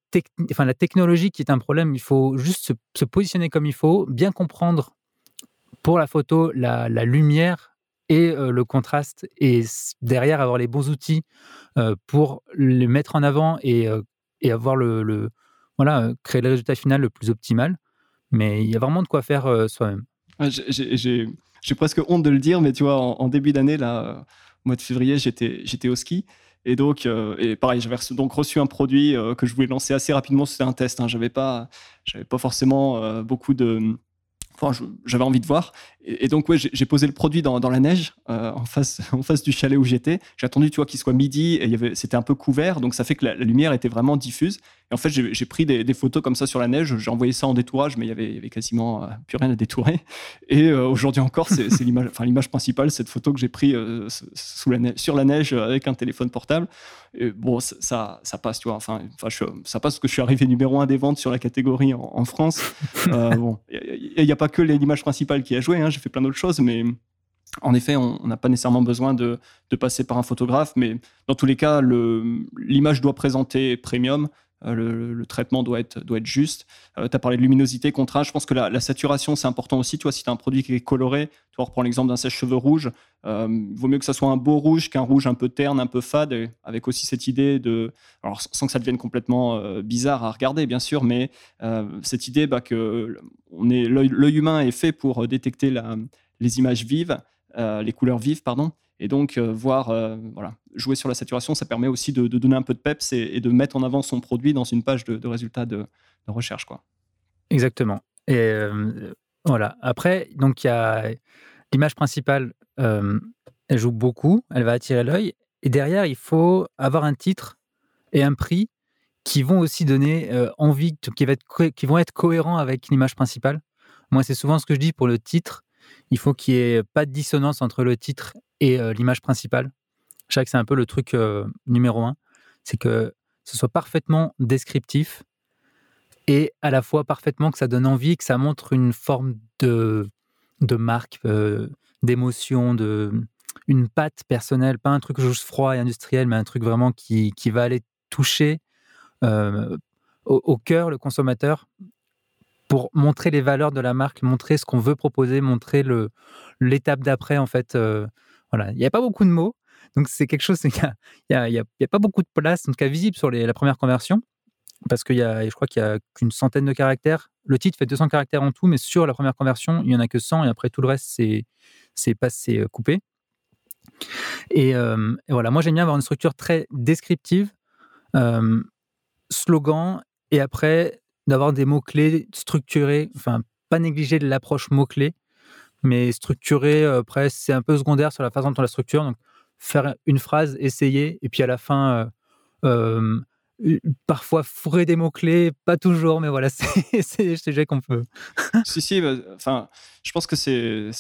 enfin, la technologie qui est un problème, il faut juste se, positionner comme il faut, bien comprendre pour la photo la, lumière et euh, le contraste, et derrière avoir les bons outils euh, pour les mettre en avant et, et avoir le voilà, euh, créer le résultat final le plus optimal. Mais il y a vraiment de quoi faire euh, soi-même.
J'ai presque honte de le dire, mais tu vois, en, début d'année, là, au mois de février, j'étais au ski. Et donc, euh, et pareil, j'avais donc reçu un produit que je voulais lancer assez rapidement. C'était un test. Hein. J'avais pas, pas forcément beaucoup de, j'avais envie de voir. Et, donc, ouais, j'ai posé le produit dans, la neige, euh, en, face, en face du chalet où j'étais. J'ai attendu, tu vois, qu'il soit midi et c'était un peu couvert. Donc, ça fait que la, lumière était vraiment diffuse. Et en fait, j'ai pris des, photos comme ça sur la neige. J'ai envoyé ça en détourage, mais il y avait, quasiment euh, plus rien à détourer. Et euh, aujourd'hui encore, c'est l'image enfin, principale, cette photo que j'ai prise sous la sur la neige avec un téléphone portable. Et bon, ça, ça passe, tu vois. Enfin, enfin ça passe parce que je suis arrivé numéro un des ventes sur la catégorie en, France. bon, il n'y a, pas que l'image principale qui a joué. Hein, j'ai fait plein d'autres choses, mais en effet, on n'a pas nécessairement besoin de, passer par un photographe, mais dans tous les cas, l'image doit présenter premium, euh, le, traitement doit être, juste. Euh, tu as parlé de luminosité, contraste. Je pense que la, saturation, c'est important aussi. Toi, si tu as un produit qui est coloré, tu vois, reprends l'exemple d'un sèche-cheveux rouge. Euh, il vaut mieux que ça soit un beau rouge qu'un rouge un peu terne, un peu fade, avec aussi cette idée de. Alors, sans que ça devienne complètement bizarre à regarder, bien sûr, mais cette idée bah, que l'œil humain est fait pour détecter les images vives, les couleurs vives, pardon. Et donc, euh, voir, euh, voilà, jouer sur la saturation, ça permet aussi de, donner un peu de peps et, de mettre en avant son produit dans une page de, résultats de, recherche. Quoi.
Exactement. Et euh, voilà. Après, donc, il y a, l'image principale, elle joue beaucoup, elle va attirer l'œil. Et derrière, il faut avoir un titre et un prix qui vont aussi donner envie, qui, qui vont être cohérents avec l'image principale. Moi, c'est souvent ce que je dis pour le titre. Il faut qu'il n'y ait pas de dissonance entre le titre et l'image principale. Je sais que c'est un peu le truc numéro un. C'est que ce soit parfaitement descriptif et à la fois parfaitement que ça donne envie, que ça montre une forme de, marque, d'émotion, de, une patte personnelle, pas un truc juste froid et industriel, mais un truc vraiment qui, qui va aller toucher euh, au, cœur le consommateur pour montrer les valeurs de la marque, montrer ce qu'on veut proposer, montrer l'étape d'après en fait. Euh, voilà, il n'y a pas beaucoup de mots, donc c'est quelque chose. Il n'y a, pas beaucoup de place, en tout cas visible sur la première conversion, parce qu'il y a, je crois qu'il y a qu'une centaine de caractères. Le titre fait 200 caractères en tout, mais sur la première conversion, il y en a que 100 et après tout le reste c'est passé coupé. Et, euh, et, voilà, moi j'aime bien avoir une structure très descriptive slogan et après d'avoir des mots-clés structurés, enfin pas négliger l'approche mots-clés, mais structurer après c'est un peu secondaire sur la façon dont on la structure. Donc faire une phrase, essayer, et puis à la fin euh, parfois fourrer des mots-clés, pas toujours, mais voilà, c'est des sujets qu'on peut.
si, si, bah, je pense que c'est.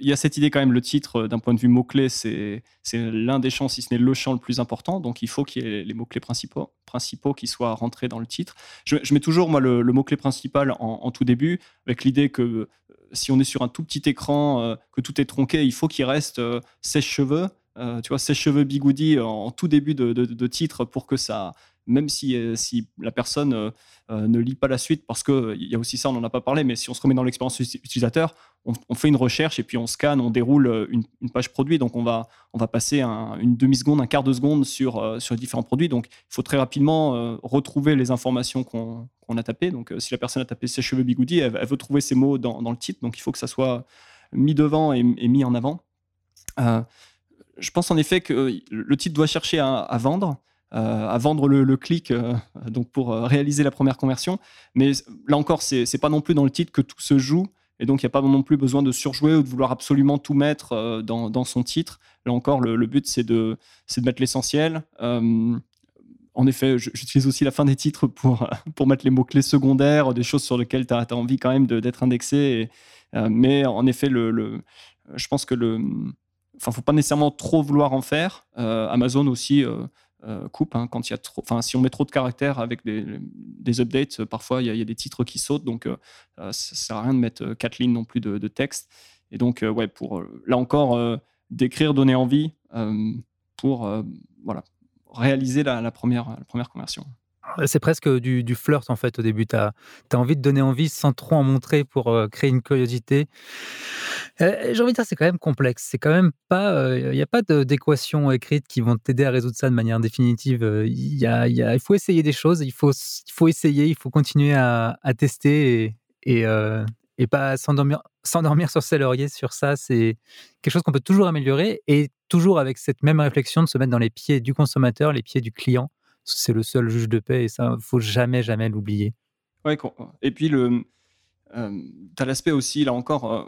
Il y a cette idée quand même, le titre, euh, d'un point de vue mots-clés, c'est l'un des champs, si ce n'est le champ le plus important. Donc, il faut qu'il y ait les mots-clés principaux, principaux qui soient rentrés dans le titre. Je, mets toujours, moi, le, mot-clé principal en, tout début, avec l'idée que euh, si on est sur un tout petit écran, euh, que tout est tronqué, il faut qu'il reste sèche-cheveux. Euh, tu vois, ses cheveux bigoudi en, tout début de, titre pour que ça, même si, euh, si la personne euh, ne lit pas la suite, parce qu'il y a aussi ça, on n'en a pas parlé, mais si on se remet dans l'expérience utilisateur, on, fait une recherche et puis on scanne, on déroule une, page produit, donc on va, on va passer une demi-seconde, un quart de seconde sur, sur différents produits, donc il faut très rapidement retrouver les informations qu'on a tapées. Donc si la personne a tapé ses cheveux bigoudi, elle, veut trouver ces mots dans, le titre, donc il faut que ça soit mis devant et, mis en avant je pense en effet que le titre doit chercher à, vendre, euh, à vendre le, clic euh, donc pour euh, réaliser la première conversion. Mais là encore, c'est n'est pas non plus dans le titre que tout se joue. Et donc, il n'y a pas non plus besoin de surjouer ou de vouloir absolument tout mettre dans, son titre. Là encore, le, but, c'est de, mettre l'essentiel. en effet, j'utilise aussi la fin des titres pour, mettre les mots-clés secondaires, des choses sur lesquelles tu as, envie quand même d'être indexé. mais en effet, je pense que le, enfin, faut pas nécessairement trop vouloir en faire. Euh, Amazon aussi euh, euh, coupe hein, quand il y a trop. Enfin, si on met trop de caractères avec des, des updates, parfois il y, a des titres qui sautent, donc ça sert à rien de mettre quatre lignes non plus de, texte. Et donc, ouais, pour là encore d'écrire, donner envie pour voilà réaliser la, première, la première conversion.
C'est presque du, flirt en fait au début. Tu as, envie de donner envie sans trop en montrer pour euh, créer une curiosité. Euh, j'ai envie de dire, c'est quand même complexe. C'est quand même pas. Il euh, n'y a pas d'équations écrites qui vont t'aider à résoudre ça de manière définitive. Il faut essayer des choses, il faut, il faut essayer, il faut continuer à, tester et, et, pas s'endormir sur ses lauriers sur ça. C'est quelque chose qu'on peut toujours améliorer et toujours avec cette même réflexion de se mettre dans les pieds du consommateur, les pieds du client c'est le seul juge de paix et ça, faut jamais, jamais l'oublier.
Ouais, et puis, le, euh, tu as l'aspect aussi, là encore, euh,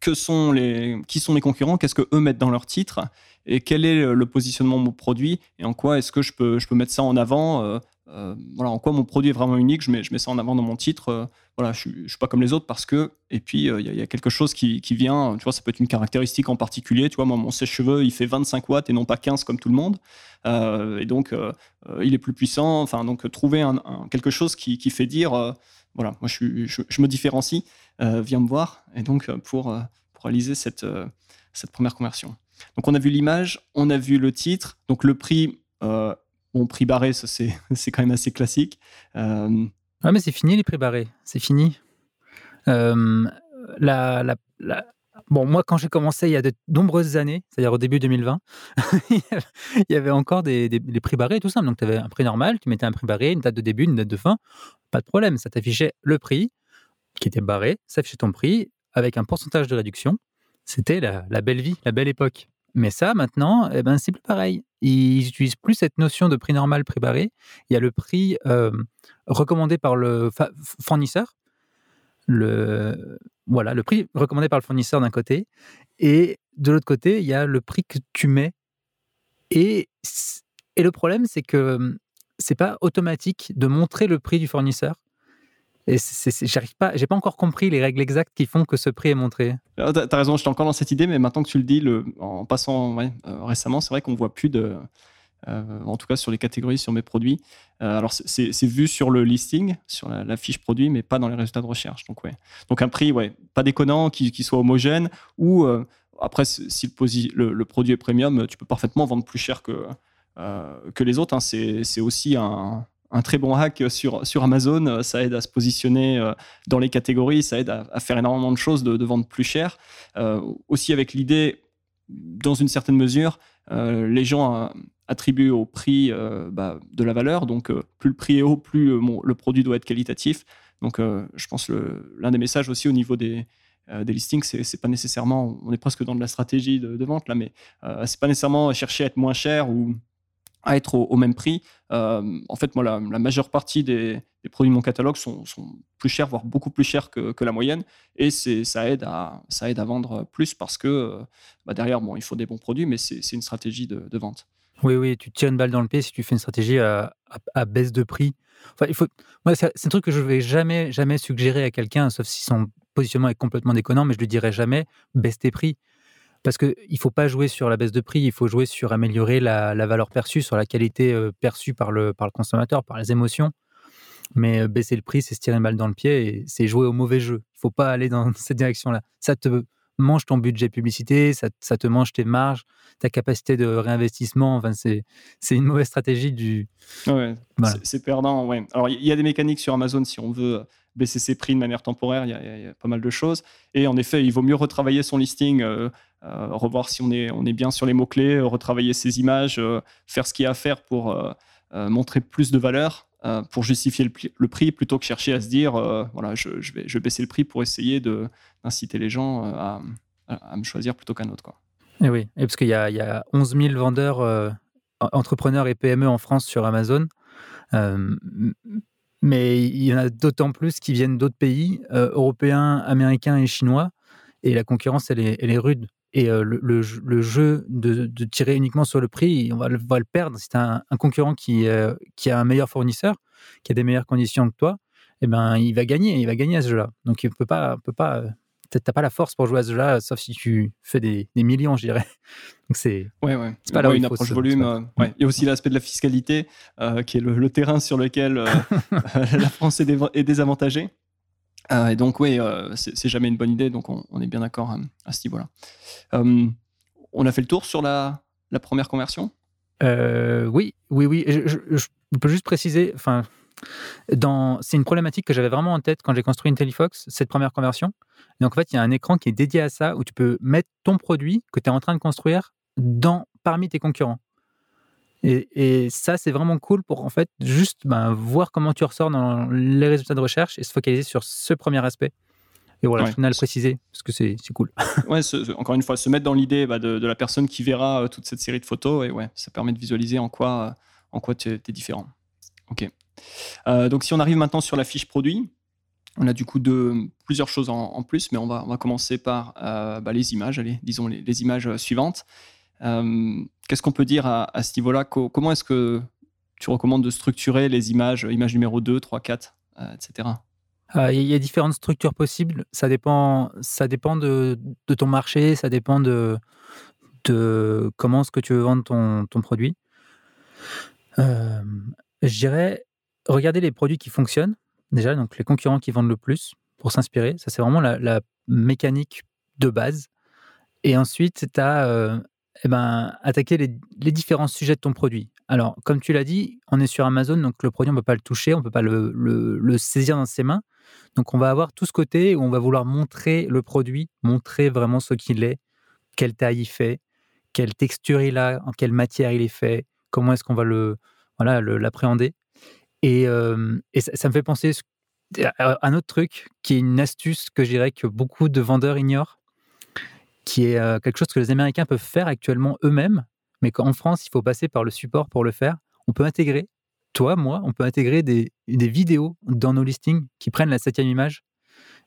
que sont les, qui sont les concurrents, qu'est-ce que eux mettent dans leur titre et quel est le positionnement de mon produit et en quoi est-ce que je peux, je peux mettre ça en avant euh, euh, voilà, en quoi mon produit est vraiment unique, je mets, je mets ça en avant dans mon titre. Euh, voilà, je ne suis pas comme les autres parce que, et puis il y, a quelque chose qui, qui, vient, tu vois, ça peut être une caractéristique en particulier. Tu vois, moi, mon sèche-cheveux, il fait 25 watts et non pas 15 comme tout le monde. Euh, et donc, il est plus puissant. Enfin, donc, trouver un, quelque chose qui, qui fait dire, voilà, moi, je, je, me différencie, viens me voir. Et donc, pour, pour réaliser cette, cette première conversion. Donc, on a vu l'image, on a vu le titre. Donc, le prix, Bon, prix barré, ça c'est, quand même assez classique.
Euh... Mais c'est fini les prix barrés, c'est fini. Euh, la, Bon, moi, quand j'ai commencé il y a de nombreuses années, c'est-à-dire au début 2020, il y avait encore des, des, prix barrés tout simple. Donc, tu avais un prix normal, tu mettais un prix barré, une date de début, une date de fin, pas de problème. Ça t'affichait le prix qui était barré, ça affichait ton prix avec un pourcentage de réduction. C'était la belle vie, la belle époque. Mais ça, maintenant, eh ben, c'est plus pareil. Ils n'utilisent plus cette notion de prix normal, prix barré. Il y a le prix recommandé par le fournisseur. Le... voilà, le prix recommandé par le fournisseur d'un côté, et de l'autre côté, il y a le prix que tu mets. Et, et le problème, c'est que c'est pas automatique de montrer le prix du fournisseur. Et j'arrive pas, j'ai pas encore compris les règles exactes qui font que ce prix est montré.
Tu as, raison, j'étais encore dans cette idée, mais maintenant que tu le dis, en passant euh, récemment, c'est vrai qu'on voit plus de, euh, en tout cas sur les catégories sur mes produits. Euh, alors c'est vu sur le listing, sur la, fiche produit, mais pas dans les résultats de recherche. Donc ouais, donc un prix ouais, pas déconnant, qui, soit homogène, ou après si le, le, produit est premium, tu peux parfaitement vendre plus cher que que les autres. Hein. C'est aussi un un très bon hack sur, sur Amazon. Ça aide à se positionner euh, dans les catégories, ça aide à, faire énormément de choses, de, vendre plus cher. Euh, aussi avec l'idée, dans une certaine mesure, euh, les gens attribuent au prix bah, de la valeur. Donc, plus le prix est haut, plus le produit doit être qualitatif. Donc, je pense l'un des messages aussi au niveau des, des listings, c'est pas nécessairement, on est presque dans de la stratégie de, de vente là, mais c'est pas nécessairement chercher à être moins cher ou à être au, même prix. Euh, en fait, moi, la, majeure partie des, produits de mon catalogue sont, plus chers, voire beaucoup plus chers que, la moyenne. Et ça aide, à, ça aide à vendre plus parce que euh, bah, derrière, bon, il faut des bons produits, mais c'est une stratégie de, vente.
Oui, oui, tu tires une balle dans le pied si tu fais une stratégie à, baisse de prix. Enfin, il faut... c'est un truc que je ne vais jamais, jamais suggérer à quelqu'un, sauf si son positionnement est complètement déconnant, mais je lui dirai jamais baisse tes prix. Parce qu'il ne faut pas jouer sur la baisse de prix, il faut jouer sur améliorer la, valeur perçue, sur la qualité euh, perçue par le, par le consommateur, par les émotions. Mais euh, baisser le prix, c'est se tirer une balle dans le pied et c'est jouer au mauvais jeu. Il ne faut pas aller dans cette direction-là. Ça te mange ton budget publicité, ça, te mange tes marges, ta capacité de réinvestissement. Enfin, c'est, une mauvaise stratégie du.
Ouais, c'est, perdant. Ouais. Alors, il y a des mécaniques sur Amazon si on veut baisser ses prix de manière temporaire. Il y, a pas mal de choses. Et en effet, il vaut mieux retravailler son listing, euh, euh, revoir si on est, on est bien sur les mots-clés, retravailler ses images, euh, faire ce qu'il y a à faire pour montrer plus de valeur. pour justifier le, prix plutôt que chercher à se dire voilà je, vais, je vais baisser le prix pour essayer d'inciter les gens à, à, me choisir plutôt qu'un autre quoi.
Et oui, et parce qu'il y, y, a 11 000 vendeurs entrepreneurs et PME en France sur Amazon. Mais il y en a d'autant plus qui viennent d'autres pays, euh, européens, américains et chinois. Et la concurrence, elle est, elle est rude. Et euh, le, jeu de, tirer uniquement sur le prix, on va le, va le perdre. Si tu as un, concurrent qui, euh, qui a un meilleur fournisseur, qui a des meilleures conditions que toi, eh ben, il va gagner, il va gagner à ce jeu-là. Donc, il peut pas, peut pas t'as pas la force pour jouer à ce jeu-là, sauf si tu fais des, millions, je dirais. Donc c'est
ouais, ouais. pas là une approche volume. Euh, ouais. Il y a aussi l'aspect de la fiscalité, euh, qui est le, terrain sur lequel euh, la France est, désavantagée. Et donc oui, c'est jamais une bonne idée. Donc on, est bien d'accord à ce niveau-là. on a fait le tour sur la, première conversion?
oui, oui, oui. Je, je, peux juste préciser. Enfin, c'est une problématique que j'avais vraiment en tête quand j'ai construit IntelliFox, cette première conversion. donc, en fait, il y a un écran qui est dédié à ça où tu peux mettre ton produit que tu es en train de construire dans, parmi tes concurrents. Et, ça, c'est vraiment cool pour en fait juste ben, voir comment tu ressors dans les résultats de recherche et se focaliser sur ce premier aspect. Et voilà, je tenais à le préciser parce que c'est cool.
ouais, encore une fois, se mettre dans l'idée bah, de, la personne qui verra euh, toute cette série de photos et ouais, ça permet de visualiser en quoi, en quoi tu es, es différent. Ok. Euh, donc si on arrive maintenant sur la fiche produit, on a du coup de, plusieurs choses en, plus, mais on va, on va commencer par euh, bah, les images, allez, disons les, images suivantes. Euh, qu'est-ce qu'on peut dire à, ce niveau-là? Comment est-ce que tu recommandes de structurer les images, images numéro 2, 3, 4, etc.
Il y a différentes structures possibles. Ça dépend, ça dépend de, ton marché, ça dépend de, comment est-ce que tu veux vendre ton, produit. je dirais, Regardez les produits qui fonctionnent, déjà, donc les concurrents qui vendent le plus, pour s'inspirer. Ça, c'est vraiment la, mécanique de base. Et ensuite, tu as euh, eh ben, attaquer les, différents sujets de ton produit. Alors, comme tu l'as dit, on est sur Amazon, donc le produit, on ne peut pas le toucher, on ne peut pas le, saisir dans ses mains. Donc, on va avoir tout ce côté où on va vouloir montrer le produit, montrer vraiment ce qu'il est, quelle taille il fait, quelle texture il a, en quelle matière il est fait, comment est-ce qu'on va le voilà l'appréhender. Et, ça, me fait penser à un autre truc qui est une astuce que je dirais que beaucoup de vendeurs ignorent, qui est quelque chose que les Américains peuvent faire actuellement eux-mêmes, mais qu'en France, il faut passer par le support pour le faire. On peut intégrer, toi, moi, on peut intégrer des, vidéos dans nos listings qui prennent la septième image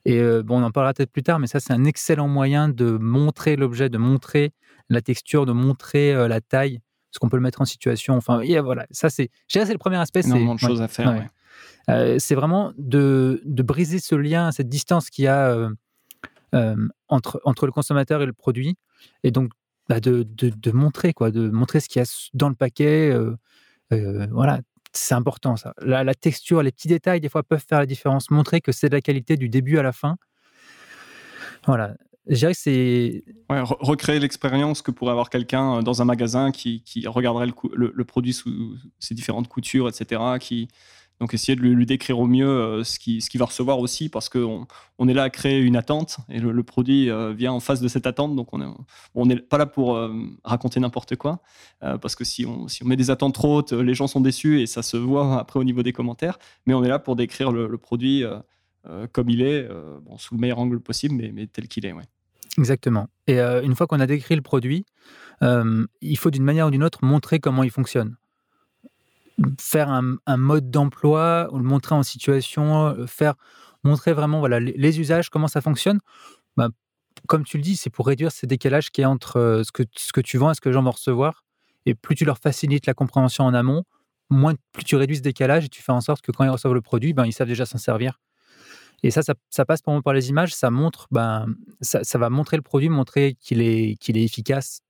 Et bon, on en parlera peut-être plus tard, mais ça, c'est un excellent moyen de montrer l'objet, de montrer la texture, de montrer la taille, ce qu'on peut le mettre en situation. Enfin, voilà, ça, c'est, c'est le premier aspect.
Énormément de choses à faire.
c'est vraiment de, de, briser ce lien, cette distance qu'il y a entre, entre le consommateur et le produit. Et donc, bah, de, de, montrer, quoi, de montrer ce qu'il y a dans le paquet. voilà, c'est important ça. La, texture, les petits détails, des fois, peuvent faire la différence. Montrer que c'est de la qualité du début à la fin. Voilà. Je dirais que c'est.
recréer l'expérience que pourrait avoir quelqu'un dans un magasin qui, qui regarderait le, le, produit sous ses différentes coutures, etc., qui, donc essayer de lui, décrire au mieux euh, ce qu'il ce va recevoir aussi, parce qu'on on est là à créer une attente et le, produit euh, vient en face de cette attente. Donc on n'est pas là pour euh, raconter n'importe quoi, parce que si on, si on met des attentes trop hautes, les gens sont déçus et ça se voit après au niveau des commentaires. Mais on est là pour décrire le, produit comme il est, sous le meilleur angle possible, mais, mais tel qu'il est. Ouais.
Exactement. Et une fois qu'on a décrit le produit, il faut d'une manière ou d'une autre montrer comment il fonctionne faire un, mode d'emploi le montrer en situation, faire montrer vraiment voilà les, usages, comment ça fonctionne. Bah, comme tu le dis, c'est pour réduire ces décalages qui est entre euh, ce que, ce que tu vends et ce que les gens vont recevoir. Et plus tu leur facilites la compréhension en amont, moins plus tu réduis ce décalage et tu fais en sorte que quand ils reçoivent le produit, ben, ils savent déjà s'en servir. Et ça, ça, passe pour moi par les images. Ça montre, ben, ça va montrer le produit, montrer qu'il est, qu'il est efficace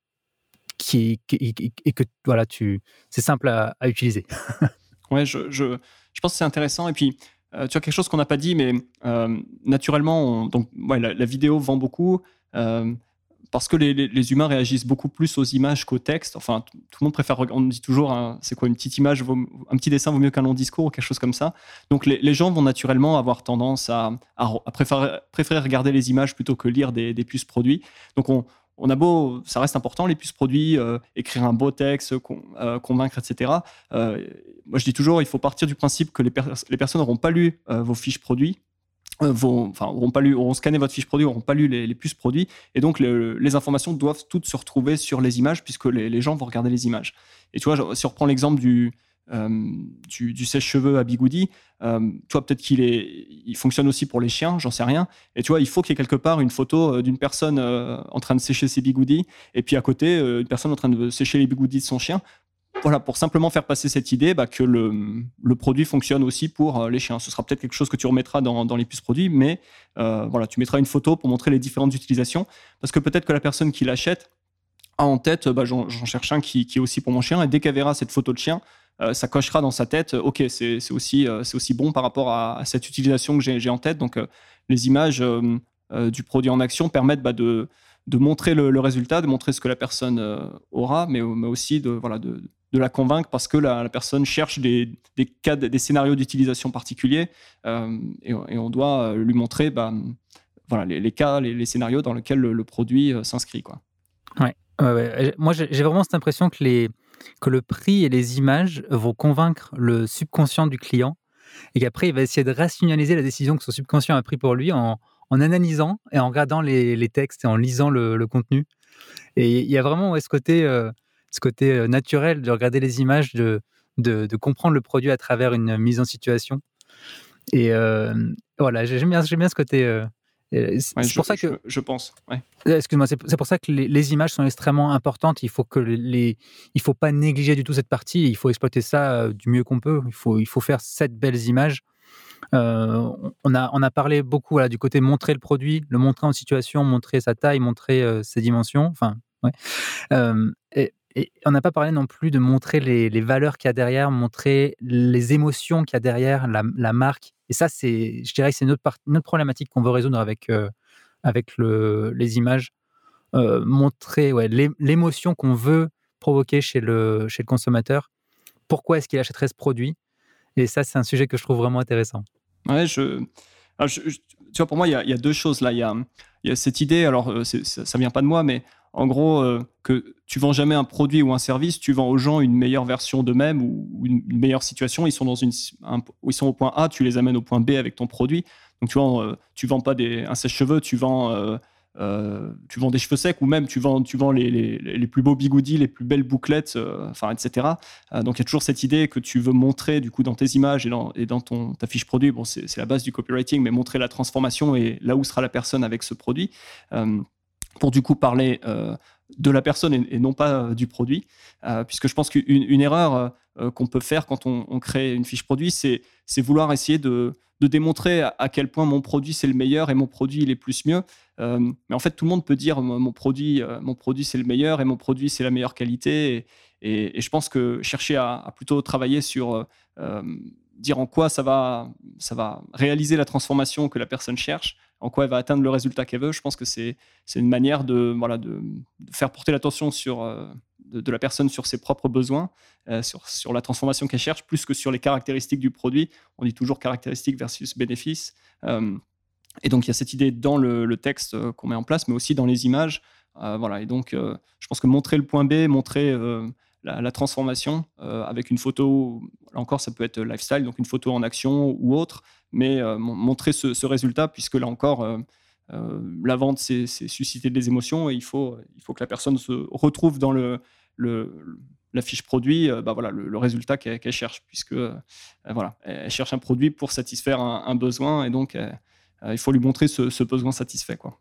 qui, et que voilà, tu, c'est simple à, utiliser.
ouais, je, je, je, pense que c'est intéressant. Et puis, euh, tu as quelque chose qu'on n'a pas dit, mais euh, naturellement, donc, ouais, la, vidéo vend beaucoup. Euh, parce que les, les, humains réagissent beaucoup plus aux images qu'au texte. Enfin, tout le monde préfère. On dit toujours, hein, c'est quoi une petite image, un petit dessin vaut mieux qu'un long discours ou quelque chose comme ça. Donc, les, gens vont naturellement avoir tendance à, à, préférer, préférer, regarder les images plutôt que lire des, des puces produits. Donc, on, on a beau, ça reste important, les puces produits, euh, écrire un beau texte, euh, convaincre, etc. Euh, moi, je dis toujours, il faut partir du principe que les, personnes n'auront pas lu vos fiches produits, vont, enfin, auront pas lu, auront scanné votre fiche produit, n'auront pas lu les, puces produits, et donc les informations doivent toutes se retrouver sur les images puisque les, gens vont regarder les images. Et tu vois, si on reprend l'exemple du, euh, du, sèche-cheveux à Bigoudi, euh, toi peut-être qu'il est, il fonctionne aussi pour les chiens, j'en sais rien. Et tu vois, il faut qu'il y ait quelque part une photo euh, d'une personne en train de sécher ses bigoudis, et puis à côté une personne en train de sécher les bigoudis de son chien. Voilà, pour simplement faire passer cette idée bah, que le, produit fonctionne aussi pour les chiens. Ce sera peut-être quelque chose que tu remettras dans, les puces produits, mais voilà, tu mettras une photo pour montrer les différentes utilisations, parce que peut-être que la personne qui l'achète a en tête, bah, j'en cherche un qui, est aussi pour mon chien, et dès qu'elle verra cette photo de chien, euh, ça cochera dans sa tête, ok, c'est aussi, euh, aussi bon par rapport à, cette utilisation que j'ai en tête. Donc, euh, les images du produit en action permettent bah, de, de montrer le, résultat, de montrer ce que la personne aura, mais, aussi de, voilà, de, la convaincre parce que la, personne cherche des, des, cas, des scénarios d'utilisation particuliers et, on doit lui montrer bah, voilà, les, cas, les, scénarios dans lesquels le, produit s'inscrit.
Ouais. Moi, j'ai vraiment cette impression que les, que le prix et les images vont convaincre le subconscient du client et qu'après, il va essayer de rationaliser la décision que son subconscient a pris pour lui en, analysant et en regardant les, textes et en lisant le, contenu. Et il y a vraiment ce côté, euh, ce côté euh, naturel de regarder les images, de, de, comprendre le produit à travers une mise en situation. Et euh, voilà, j'aime bien ce côté
c'est pour ça que je, pense.
Euh, excuse-moi, c'est pour ça que les, images sont extrêmement importantes. Il faut que les, il faut pas négliger du tout cette partie. Il faut exploiter ça euh, du mieux qu'on peut. Il faut, il faut faire sept belles images. Euh, on a, on a parlé beaucoup du côté montrer le produit, le montrer en situation, montrer sa taille, montrer ses dimensions. Enfin, ouais. et, on n'a pas parlé non plus de montrer les, valeurs qu'il y a derrière, montrer les émotions qu'il y a derrière la, marque et ça, c'est, je dirais que c'est notre, notre problématique qu'on veut résoudre avec, euh, avec le, les images. Euh, montrer l'émotion qu'on veut provoquer chez le, chez le consommateur. Pourquoi est-ce qu'il achèterait ce produit? Et ça, c'est un sujet que je trouve vraiment intéressant.
Je, tu vois, pour moi, il y, a, deux choses là. Il y a, y a cette idée, alors euh, ça, ça vient pas de moi, mais en gros, euh, que tu vends jamais un produit ou un service, tu vends aux gens une meilleure version d'eux-mêmes ou, une, meilleure situation. Ils sont dans une, ils sont au point A, tu les amènes au point B avec ton produit. Donc tu vois, euh, tu vends pas des, un sèche-cheveux, tu vends tu vends des cheveux secs ou même tu vends, tu vends les, les, plus beaux bigoudis, les plus belles bouclettes, enfin, etc. donc il y a toujours cette idée que tu veux montrer du coup dans tes images et dans, et dans ton, ta fiche produit. Bon, c'est la base du copywriting, mais montrer la transformation et là où sera la personne avec ce produit pour du coup parler de la personne et, non pas du produit, puisque je pense qu'une erreur qu'on peut faire quand on, crée une fiche produit, c'est vouloir essayer de, démontrer à, quel point mon produit c'est le meilleur et mon produit il est plus mieux. mais en fait, tout le monde peut dire mon produit, mon produit c'est le meilleur et mon produit c'est la meilleure qualité. Et, je pense que chercher à, plutôt travailler sur dire en quoi ça va, ça va réaliser la transformation que la personne cherche, en quoi elle va atteindre le résultat qu'elle veut. Je pense que c'est une manière de, voilà, de, faire porter l'attention sur euh, de, la personne sur ses propres besoins, euh, sur, sur la transformation qu'elle cherche, plus que sur les caractéristiques du produit. On dit toujours caractéristiques versus bénéfices. Euh, et donc, il y a cette idée dans le, texte qu'on met en place, mais aussi dans les images. voilà. Et donc, je pense que montrer le point B, montrer la, transformation avec une photo, là encore, ça peut être lifestyle, donc une photo en action ou autre, mais euh, montrer ce, résultat, puisque là encore, euh, euh, la vente, c'est susciter des émotions et il faut, il faut que la personne se retrouve dans le, la fiche produit, bah voilà, le, résultat qu'elle cherche, puisque voilà, elle cherche un produit pour satisfaire un, besoin et donc il faut lui montrer ce, besoin satisfait. Quoi.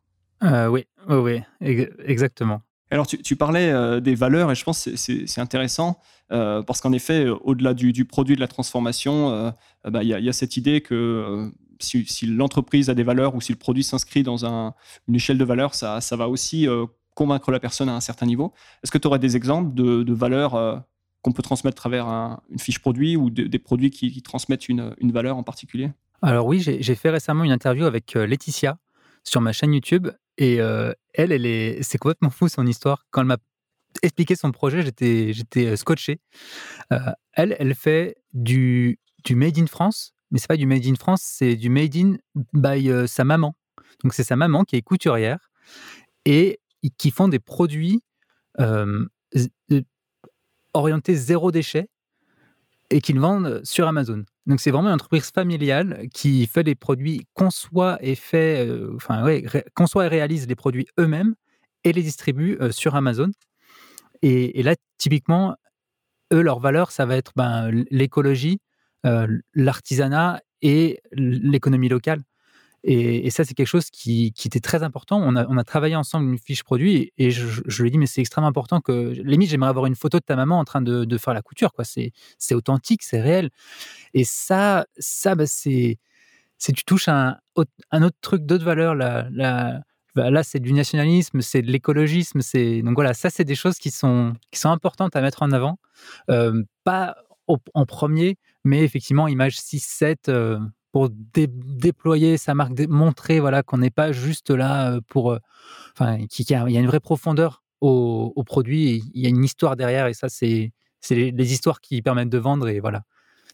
oui, oui, exactement.
Alors, tu, parlais des valeurs et je pense que c'est intéressant parce qu'en effet, au-delà du, produit, de la transformation, bah, il y, a cette idée que si, l'entreprise a des valeurs ou si le produit s'inscrit dans une échelle de valeurs, ça, va aussi convaincre la personne à un certain niveau. Est-ce que tu aurais des exemples de, valeurs qu'on peut transmettre à travers une fiche produit ou des produits qui, transmettent une, valeur en particulier?
Alors oui, j'ai fait récemment une interview avec Laetitia sur ma chaîne YouTube et elle, elle est, c'est complètement fou son histoire. Quand elle m'a expliqué son projet, j'étais, j'étais scotché. elle, elle fait du, du made in France, mais c'est pas du made in France, c'est du made in by sa maman. Donc c'est sa maman qui est couturière et qui font des produits orientés zéro déchet et qu'ils vendent sur Amazon. Donc c'est vraiment une entreprise familiale qui fait des produits, conçoit et fait, euh, enfin conçoit et réalise les produits eux-mêmes et les distribue euh, sur Amazon. Et, là, typiquement, eux, leur valeur, ça va être ben, l'écologie, euh, l'artisanat et l'économie locale. Et, ça, c'est quelque chose qui, était très important. On a, travaillé ensemble une fiche produit et, je, lui ai dit, mais c'est extrêmement important que, limite, j'aimerais avoir une photo de ta maman en train de, faire la couture. C'est authentique, c'est réel. Et ça, ça bah, c'est tu touches un, autre truc, d'autres valeurs. Bah, là, c'est du nationalisme, c'est de l'écologisme. Donc voilà, ça, c'est des choses qui sont, qui sont importantes à mettre en avant. Euh, pas en premier, mais effectivement, image 6-7 pour déployer sa marque, montrer voilà qu'on n'est pas juste là euh, pour, euh, enfin, qu'il y, a une vraie profondeur au, produit, il y a une histoire derrière et ça c'est c'est les, histoires qui permettent de vendre et voilà,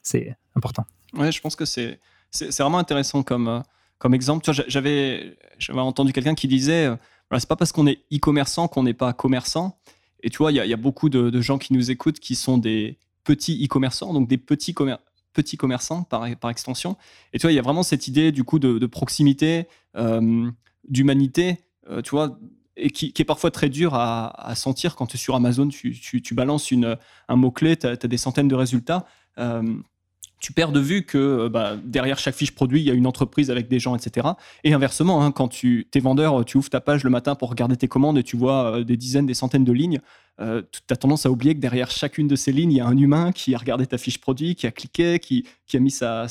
c'est important.
Ouais, je pense que c'est c'est vraiment intéressant comme euh, comme exemple. J'avais j'avais entendu quelqu'un qui disait, voilà, c'est pas parce qu'on est e-commerçant qu'on n'est pas commerçant. Et tu vois, il y, a beaucoup de, gens qui nous écoutent qui sont des petits e-commerçants, donc des petits commerçants petits commerçants par, par extension. Et tu vois, il y a vraiment cette idée du coup de, proximité, euh, d'humanité, euh, tu vois, et qui, est parfois très dur à, sentir quand tu es sur Amazon, tu, tu, balances une, un mot-clé, tu as, des centaines de résultats. Euh, tu perds de vue que bah, derrière chaque fiche produit, il y a une entreprise avec des gens, etc. Et inversement, hein, quand tu es vendeur, tu ouvres ta page le matin pour regarder tes commandes et tu vois des dizaines, des centaines de lignes. Euh, tu as tendance à oublier que derrière chacune de ces lignes, il y a un humain qui a regardé ta fiche produit, qui a cliqué, qui, a mis sa,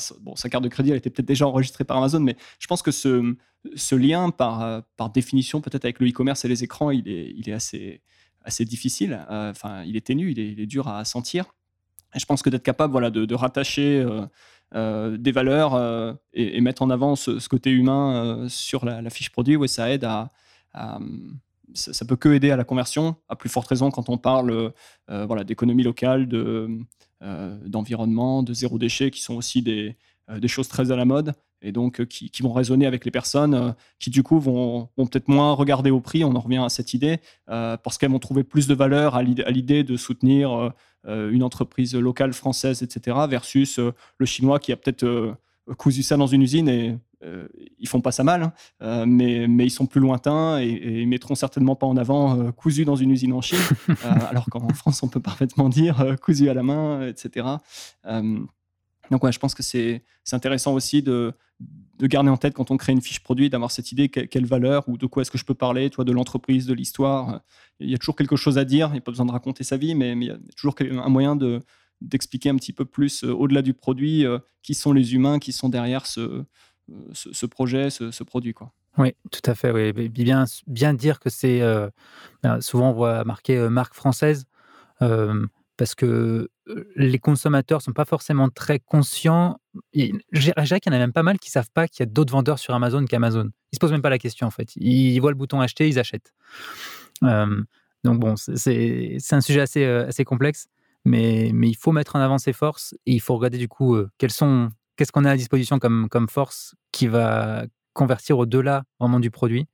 carte de crédit, elle était peut-être déjà enregistrée par Amazon, mais je pense que ce, lien, par, euh, par définition, peut-être avec le e-commerce et les écrans, il est, assez, difficile. Euh, enfin, il est ténu, il est, dur à sentir. Je pense que d'être capable voilà, de, rattacher des valeurs et, mettre en avant ce, côté humain sur la, fiche produit, ouais, ça aide ça, peut que aider à la conversion, à plus forte raison quand on parle euh, voilà, d'économie locale, de, euh, d'environnement, de zéro déchet, qui sont aussi des, euh, des choses très à la mode et donc qui, qui, vont résonner avec les personnes qui du coup vont, vont, peut-être moins regarder au prix, on en revient à cette idée, parce qu'elles vont trouver plus de valeur à l'idée de soutenir une entreprise locale française, etc., versus le chinois qui a peut-être cousu ça dans une usine et euh, ils font pas ça mal, hein, mais, mais ils sont plus lointains et, et, ils mettront certainement pas en avant cousu dans une usine en Chine, alors qu'en France, on peut parfaitement dire cousu à la main, etc. donc, je pense que c'est intéressant aussi de, de garder en tête quand on crée une fiche produit, d'avoir cette idée quelle valeur ou de quoi est-ce que je peux parler, toi, de l'entreprise, de l'histoire. Il y a toujours quelque chose à dire, il n'y a pas besoin de raconter sa vie, mais, il y a toujours un moyen de, d'expliquer un petit peu plus euh, au-delà du produit euh, qui sont les humains qui sont derrière ce, euh, ce, projet, ce, produit. Quoi.
Oui, tout à fait. Oui. Bien, bien dire que c'est. Ben, souvent, on voit marqué marque française parce que les consommateurs ne sont pas forcément très conscients. Je dirais qu'il y en a même pas mal qui ne savent pas qu'il y a d'autres vendeurs sur Amazon qu'Amazon. Ils se posent même pas la question, en fait. Ils voient le bouton acheter, ils achètent. donc, bon, c'est un sujet assez, assez complexe, mais, mais il faut mettre en avant ses forces et il faut regarder du coup sont, qu'est-ce qu'on a à disposition comme, comme force qui va convertir au-delà vraiment du produit.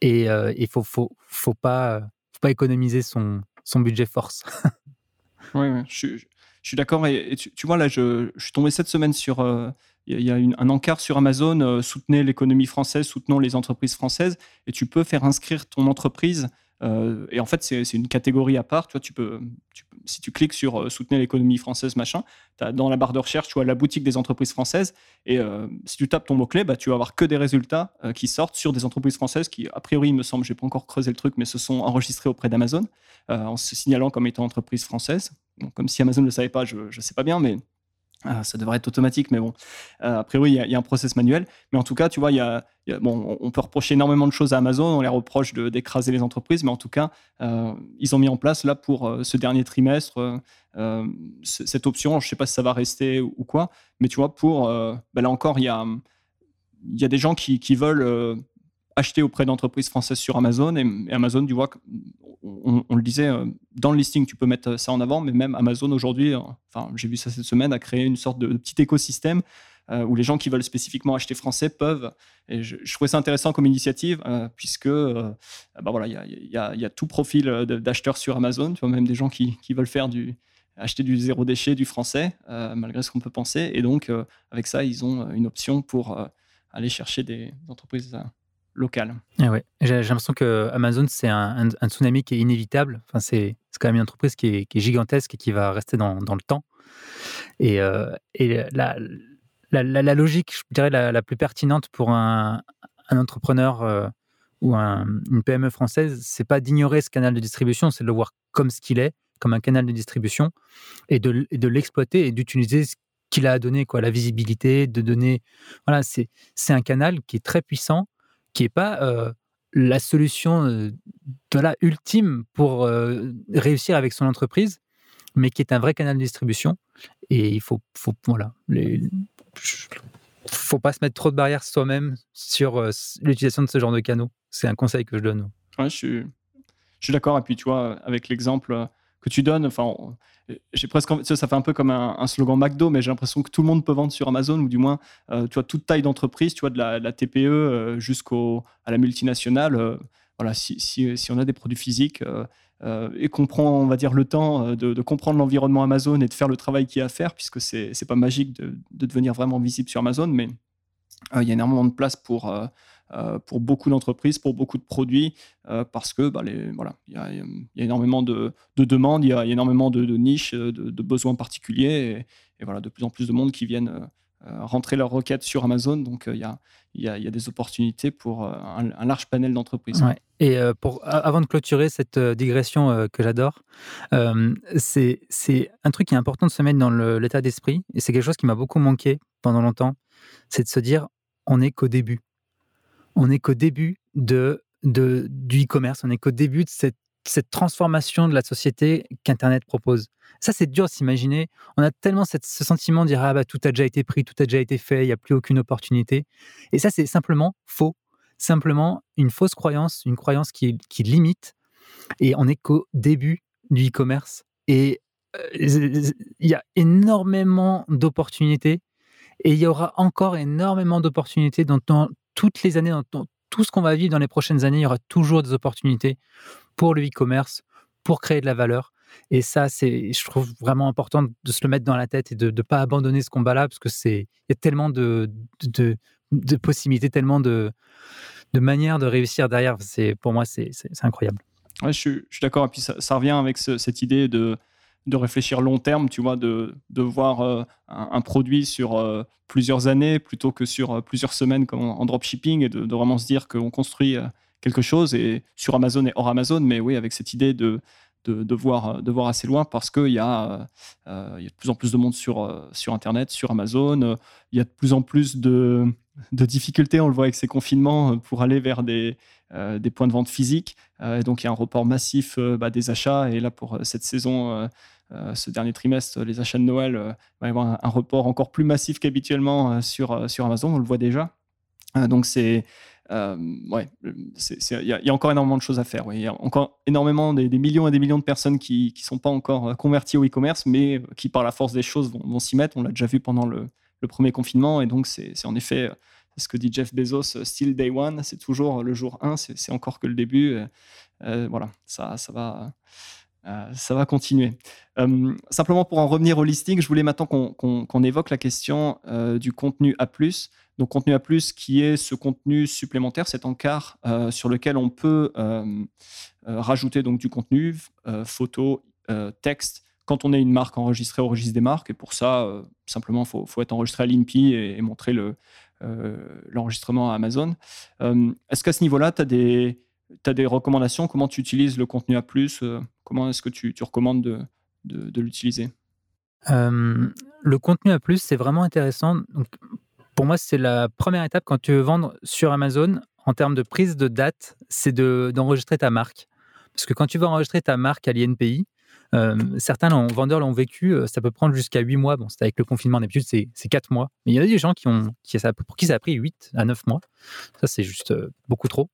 Et il ne faut, faut, faut, pas, faut pas économiser son, son budget force.
Oui, je, suis d'accord. Et, tu, vois, là, je, suis tombé cette semaine sur. Euh, il y a un encart sur Amazon, euh, soutenez l'économie française, soutenons les entreprises françaises. Et tu peux faire inscrire ton entreprise euh, et en fait, c'est une catégorie à part. Tu vois, si tu cliques sur euh, soutenir l'économie française, machin, as, dans la barre de recherche, tu vois la boutique des entreprises françaises. Et euh, si tu tapes ton mot-clé, bah, tu vas avoir que des résultats qui sortent sur des entreprises françaises qui, a priori, il me semble, je n'ai pas encore creusé le truc, mais se sont enregistrées auprès d'Amazon en se signalant comme étant entreprise française. comme si Amazon ne le savait pas, je ne sais pas bien, mais ah, ça devrait être automatique, mais bon, euh, a priori, il y, a un process manuel. Mais en tout cas, tu vois, il y a, bon, on peut reprocher énormément de choses à Amazon, on les reproche d'écraser les entreprises, mais en tout cas, euh, ils ont mis en place là pour euh, ce dernier trimestre cette option. Je ne sais pas si ça va rester ou, quoi, mais tu vois, pour ben là encore, il y a, y des gens qui veulent acheter auprès d'entreprises françaises sur Amazon. Et, Amazon, tu vois, on, le disait, euh, dans le listing, tu peux mettre ça en avant, mais même Amazon aujourd'hui, euh, enfin, j'ai vu ça cette semaine, a créé une sorte de, petit écosystème euh, où les gens qui veulent spécifiquement acheter français peuvent. Et je, trouvais ça intéressant comme initiative, puisque bah voilà, il y, a, tout profil d'acheteurs sur Amazon, tu vois, même des gens qui, veulent faire du acheter du zéro déchet, du français, malgré ce qu'on peut penser. Et donc, avec ça, ils ont une option pour aller chercher des entreprises local.
Ah ouais. J'ai l'impression que Amazon, c'est un, tsunami qui est inévitable. Enfin, c'est quand même une entreprise qui est, gigantesque et qui va rester dans, le temps. Et, euh, et la, la, logique, je dirais, la, plus pertinente pour un, entrepreneur euh, ou une PME française, c'est pas d'ignorer ce canal de distribution, c'est de le voir comme ce qu'il est, comme un canal de distribution, et de, de l'exploiter et d'utiliser ce qu'il a à donner, quoi, la visibilité, de donner. Voilà, c'est un canal qui est très puissant qui n'est pas euh, la solution euh, de la ultime pour euh, réussir avec son entreprise, mais qui est un vrai canal de distribution. Et il faut, faut voilà, faut pas se mettre trop de barrières soi-même sur l'utilisation de ce genre de canaux. C'est un conseil que je donne.
Ouais, je suis, je suis d'accord. Et puis, tu vois, avec l'exemple que tu donnes, enfin, j'ai presque ça, ça fait un peu comme un, slogan McDo, mais j'ai l'impression que tout le monde peut vendre sur Amazon, ou du moins, euh, tu vois, toute taille d'entreprise, tu vois, de la, TPE euh, jusqu'à la multinationale. Euh, voilà, si, si, si, on a des produits physiques et qu'on prend, on va dire, le temps de, comprendre l'environnement Amazon et de faire le travail qu'il y a à faire, puisque c'est n'est pas magique de, de, devenir vraiment visible sur Amazon, mais il y a énormément de place pour pour beaucoup d'entreprises, pour beaucoup de produits, euh, parce que bah, voilà, il y, a énormément de, demandes, il y, a énormément de, niches, de, besoins particuliers, et, voilà, de plus en plus de monde qui viennent euh, rentrer leurs requêtes sur Amazon. Donc il y a, y, a, des opportunités pour un, large panel d'entreprises.
Et pour, avant de clôturer cette digression que j'adore, c'est un truc qui est important de se mettre dans l'état d'esprit, et c'est quelque chose qui m'a beaucoup manqué pendant longtemps, c'est de se dire on n'est qu'au début on n'est qu'au début de, du e-commerce, on n'est qu'au début de cette, transformation de la société qu'Internet propose. Ça, c'est dur de s'imaginer. On a tellement ce sentiment de dire ah bah, tout a déjà été pris, tout a déjà été fait, il n'y a plus aucune opportunité. Et ça, c'est simplement faux. Simplement une fausse croyance, une croyance qui, qui limite. Et on n'est qu'au début du e-commerce. Et euh, il y a énormément d'opportunités. Et il y aura encore énormément d'opportunités dans, dans, toutes les années, dans, tout ce qu'on va vivre dans les prochaines années, il y aura toujours des opportunités pour le e-commerce, pour créer de la valeur. Et ça, c'est, je trouve vraiment important de se le mettre dans la tête et de ne pas abandonner ce combat-là, parce que c'est, y a tellement de, possibilités, tellement de, manières de réussir derrière. C'est pour moi, c'est incroyable.
Je suis, d'accord. Et puis ça, revient avec cette idée de, de réfléchir long terme, tu vois, de, de voir euh, un, produit sur euh, plusieurs années plutôt que sur euh, plusieurs semaines comme en, dropshipping et de, vraiment se dire qu'on construit quelque chose et sur Amazon et hors Amazon, mais oui, avec cette idée de, de, voir, de voir assez loin parce qu'il y, a, y a de plus en plus de monde sur, sur Internet, sur Amazon. Il y a de plus en plus de, de difficultés, on le voit avec ces confinements, pour aller vers des, des points de vente physiques. donc il y a un report massif bah, des achats. Et là, pour cette saison ce dernier trimestre, les achats de Noël, euh, va y avoir un, report encore plus massif qu'habituellement euh, sur, sur Amazon, on le voit déjà. donc c'est ouais, il y, a encore énormément de choses à faire. Il y a encore énormément des, millions et des millions de personnes qui ne sont pas encore converties au e-commerce, mais qui par la force des choses vont, s'y mettre. On l'a déjà vu pendant le, premier confinement, et donc c'est en effet ce que dit Jeff Bezos, still day one, c'est toujours le jour 1, c'est encore que le début. voilà, ça, ça va euh, ça va continuer. Euh, simplement pour en revenir au listing, je voulais maintenant qu'on évoque la question euh, du contenu A+. Donc contenu A+, qui est ce contenu supplémentaire, cet encart sur lequel on peut rajouter donc du contenu, photo, texte, quand on est une marque enregistrée au registre des marques. Et pour ça, simplement, il faut, être enregistré à l'INPI et, montrer l'enregistrement à Amazon. Est-ce qu'à ce, niveau-là, tu as des tu as des recommandations? Comment tu utilises le contenu A euh, Comment est-ce que tu, recommandes de, de, l'utiliser?
Euh, Le contenu A, c'est vraiment intéressant. Donc, pour moi, c'est la première étape quand tu veux vendre sur Amazon en termes de prise de date, c'est d'enregistrer ta marque. Parce que quand tu veux enregistrer ta marque à l'INPI, euh, certains vendeurs l'ont vécu, ça peut prendre jusqu'à 8 mois. Bon, c'est avec le confinement, d'habitude, c'est 4 mois. Mais il y a des gens qui ont, qui, pour qui ça a pris 8 à 9 mois. Ça, c'est juste beaucoup trop.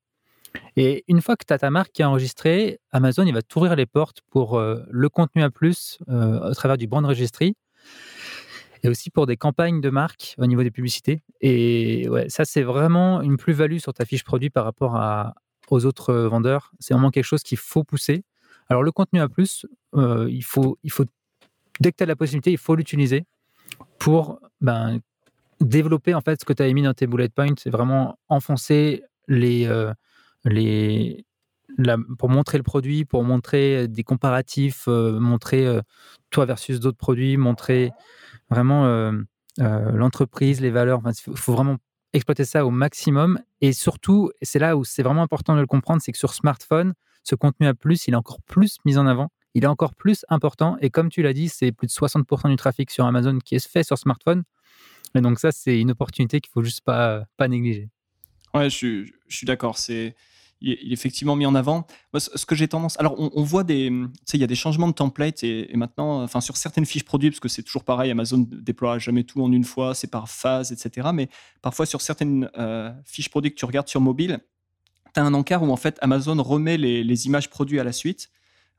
Et une fois que tu as ta marque qui est enregistrée, Amazon il va t'ouvrir les portes pour euh, le contenu à plus euh, au travers du brand registry et aussi pour des campagnes de marque au niveau des publicités. Et ouais, ça, c'est vraiment une plus-value sur ta fiche produit par rapport aux autres vendeurs. C'est vraiment quelque chose qu'il faut pousser. Alors, le contenu à plus, euh, il, faut, il faut, dès que tu as la possibilité, il faut l'utiliser pour ben, développer en fait ce que tu as mis dans tes bullet points. C'est vraiment enfoncer les les, pour montrer le produit, pour montrer des comparatifs, euh, montrer euh, toi versus d'autres produits, montrer vraiment euh, l'entreprise, les valeurs. Il faut vraiment exploiter ça au maximum. Et surtout, c'est là où c'est vraiment important de le comprendre, c'est que sur smartphone, ce contenu à plus, il est encore plus mis en avant. Il est encore plus important. Et comme tu l'as dit, c'est plus de 60% du trafic sur Amazon qui est fait sur smartphone. Et donc ça, c'est une opportunité qu'il faut juste pas, pas négliger.
Ouais, je, je suis d'accord. C'est il est effectivement mis en avant. ce que j'ai tendance. Alors, on, voit des. Il y a des changements de template et, maintenant, enfin, sur certaines fiches produits, parce que c'est toujours pareil, Amazon déploie jamais tout en une fois, c'est par phase, etc. Mais parfois, sur certaines euh, fiches produits que tu regardes sur mobile, tu as un encart où en fait Amazon remet les, images produits à la suite.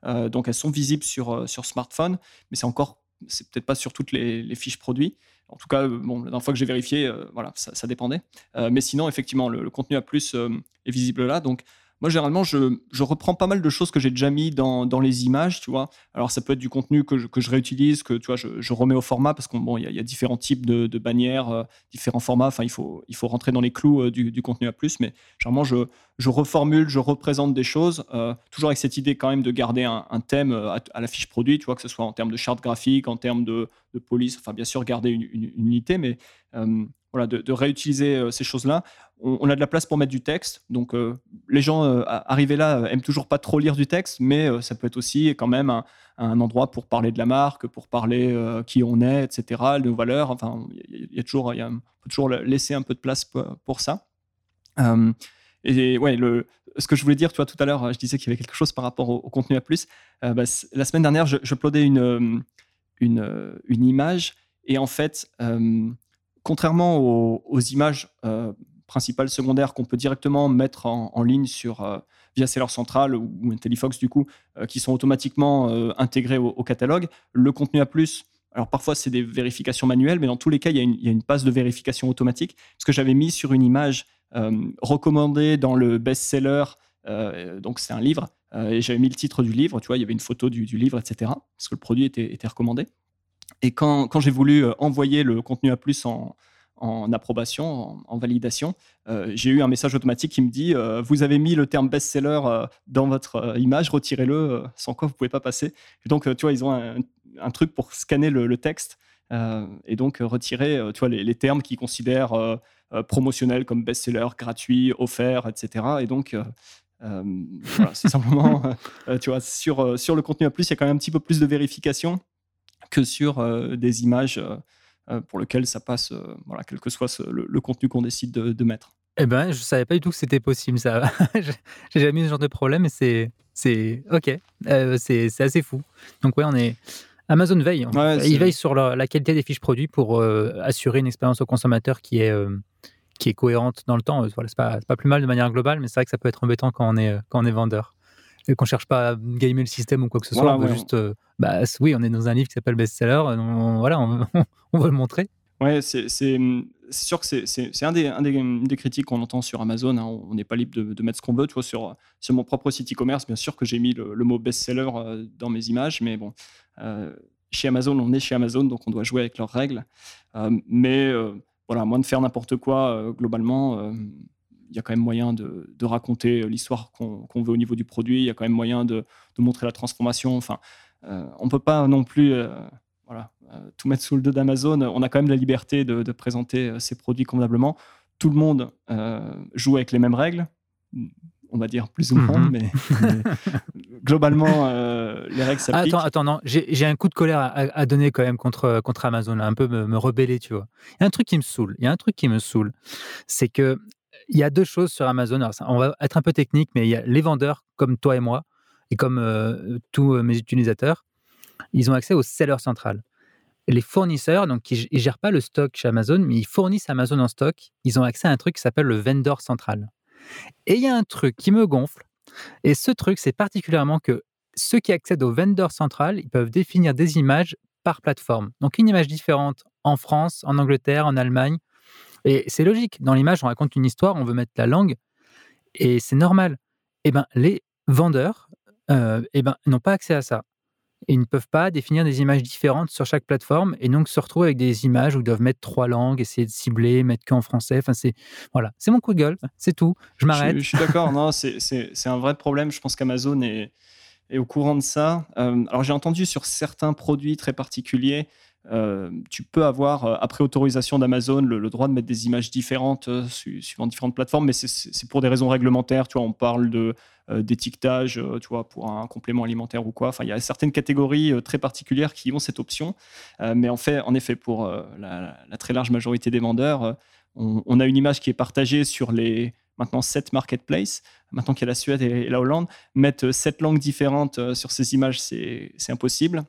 Euh, donc, elles sont visibles sur, euh, sur smartphone, mais c'est encore. C'est peut-être pas sur toutes les, fiches produits. En tout cas, bon, la dernière fois que j'ai vérifié, voilà, ça, dépendait. mais sinon, effectivement, le, le contenu à plus est visible là. Donc, moi, généralement, je, je, reprends pas mal de choses que j'ai déjà mis dans, dans, les images, tu vois. Alors, ça peut être du contenu que je, que je réutilise, que tu vois, je, je, remets au format parce qu'il bon, y, y, a différents types de, bannières, euh, différents formats. Enfin, il faut, il faut rentrer dans les clous euh, du, du, contenu à plus. Mais généralement, je, je reformule, je représente des choses, euh, toujours avec cette idée quand même de garder un, thème à, la fiche produit, tu vois, que ce soit en termes de charte graphique, en termes de, de police. Enfin, bien sûr, garder une, une, unité, mais voilà, de, de réutiliser ces choses-là on, a de la place pour mettre du texte. Donc, euh, les gens euh, arrivés là euh, aiment toujours pas trop lire du texte, mais ça peut être aussi quand même un, endroit pour parler de la marque, pour parler qui on est, etc., nos valeurs. Enfin, il y, a toujours, il on peut toujours laisser un peu de place pour, ça. et ouais, le, ce que je voulais dire, toi, tout à l'heure, je disais qu'il y avait quelque chose par rapport au, contenu à plus. Bah, la semaine dernière, je, je une, une, image, et en fait, contrairement aux, images principales, secondaires qu'on peut directement mettre en, ligne sur, euh, via Seller Central ou, ou IntelliFox, du coup, euh, qui sont automatiquement euh, intégrés au, catalogue. Le contenu à plus, alors parfois c'est des vérifications manuelles, mais dans tous les cas, il y a une, passe de vérification automatique. Ce que j'avais mis sur une image recommandée dans le best-seller, donc c'est un livre, et j'avais mis le titre du livre, tu vois, il y avait une photo du, livre, etc., parce que le produit était recommandé. Et quand, quand j'ai voulu envoyer le contenu à plus en, en approbation, en, validation, j'ai eu un message automatique qui me dit Vous avez mis le terme best-seller dans votre image, retirez-le, sans quoi vous ne pouvez pas passer. donc, tu vois, ils ont un, truc pour scanner le, texte et donc retirer tu vois, les, termes qu'ils considèrent promotionnels comme best-seller, gratuit, offert, etc. Et donc, c'est simplement, tu vois, sur, sur le contenu à plus, il y a quand même un petit peu plus de vérification que sur des images euh, pour lequel ça passe, euh, voilà, quel que soit le, contenu qu'on décide de, mettre.
Eh ben, je savais pas du tout que c'était possible, ça. J'ai jamais eu ce genre de problème, mais c'est, c'est ok, euh, c'est, assez fou. Donc ouais, on est Amazon veille. il veille sur la, qualité des fiches produits pour assurer une expérience au consommateur qui est qui est cohérente dans le temps. Voilà, c'est pas, pas plus mal de manière globale, mais c'est vrai que ça peut être embêtant quand on est quand on est vendeur et qu'on cherche pas à gamer le système ou quoi que ce soit. on veut juste, euh, bah, oui, on est dans un livre qui s'appelle Bestseller. On, voilà, on, on, veut le montrer.
Ouais, c'est sûr que c'est un, des, un des, critiques qu'on entend sur Amazon. Hein. On n'est pas libre de, mettre ce qu'on veut. Tu vois, sur, sur mon propre site e-commerce, bien sûr que j'ai mis le, mot best-seller euh, dans mes images, mais bon, euh, chez Amazon, on est chez Amazon, donc on doit jouer avec leurs règles. mais voilà, moins de faire n'importe quoi, globalement, y a quand même moyen de, raconter l'histoire qu'on veut au niveau du produit. Il y a quand même moyen de, montrer la transformation. Enfin, euh, on ne peut pas non plus euh, voilà, euh, tout mettre sous le dos d'Amazon. On a quand même la liberté de, présenter ses produits convenablement. Tout le monde joue avec les mêmes règles on va dire plus ou moins, mhm. mais, globalement, les règles s'appliquent.
Attends, attends, non, j'ai un coup de colère à, donner quand même contre, contre Amazon, un peu me, me, rebeller, tu vois. Il y a un truc qui me saoule, il y a un truc qui me saoule, c'est que il y a deux choses sur Amazon. on va être un peu technique, mais il y a les vendeurs comme toi et moi, et comme euh, tous euh, mes utilisateurs, ils ont accès au seller central. Les fournisseurs, donc ils ne gèrent pas le stock chez Amazon, mais ils fournissent Amazon en stock. Ils ont accès à un truc qui s'appelle le vendor central. Et il y a un truc qui me gonfle. Et ce truc, c'est particulièrement que ceux qui accèdent au vendor central, ils peuvent définir des images par plateforme. Donc une image différente en France, en Angleterre, en Allemagne, et c'est logique. Dans l'image, on raconte une histoire, on veut mettre la langue, et c'est normal. Eh ben, les vendeurs, euh, eh ben, n'ont pas accès à ça. Ils ne peuvent pas définir des images différentes sur chaque plateforme et donc se retrouver avec des images où ils doivent mettre trois langues, essayer de cibler, mettre qu'en français. Enfin, c'est voilà, c'est mon coup de gueule, c'est tout. Je m'arrête.
Je, suis d'accord, non, c'est un vrai problème. Je pense qu'Amazon est, est, au courant de ça. Euh, alors j'ai entendu sur certains produits très particuliers euh, tu peux avoir, euh, après autorisation d'Amazon, le, droit de mettre des images différentes euh, suivant différentes plateformes, mais c'est pour des raisons réglementaires. Tu vois, on parle de d'étiquetage, tu vois, pour un complément alimentaire ou quoi. Enfin, il y a certaines catégories très particulières qui ont cette option. mais en fait, en effet, pour la, très large majorité des vendeurs, on, a une image qui est partagée sur les maintenant sept marketplaces. Maintenant qu'il y a la Suède et la Hollande, mettre sept langues différentes sur ces images, c'est impossible.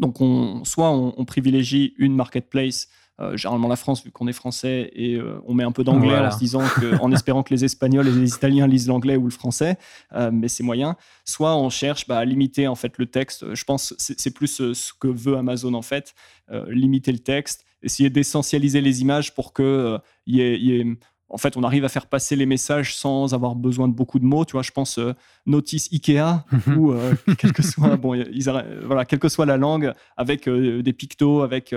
Donc, on, soit on, privilégie une marketplace, euh, généralement la France, vu qu'on est français, et euh, on met un peu d'anglais en se disant que, en espérant que les Espagnols et les Italiens lisent l'anglais ou le français, euh, mais c'est moyen. Soit on cherche bah, à limiter en fait le texte. Je pense c'est, c'est plus ce que veut Amazon en fait, limiter le texte, essayer d'essentialiser les images pour que y ait en fait, on arrive à faire passer les messages sans avoir besoin de beaucoup de mots. Tu vois, je pense euh, notice Ikea mhm. ou euh, quelle que soit bon, voilà, quelle que soit la langue, avec euh, des pictos, avec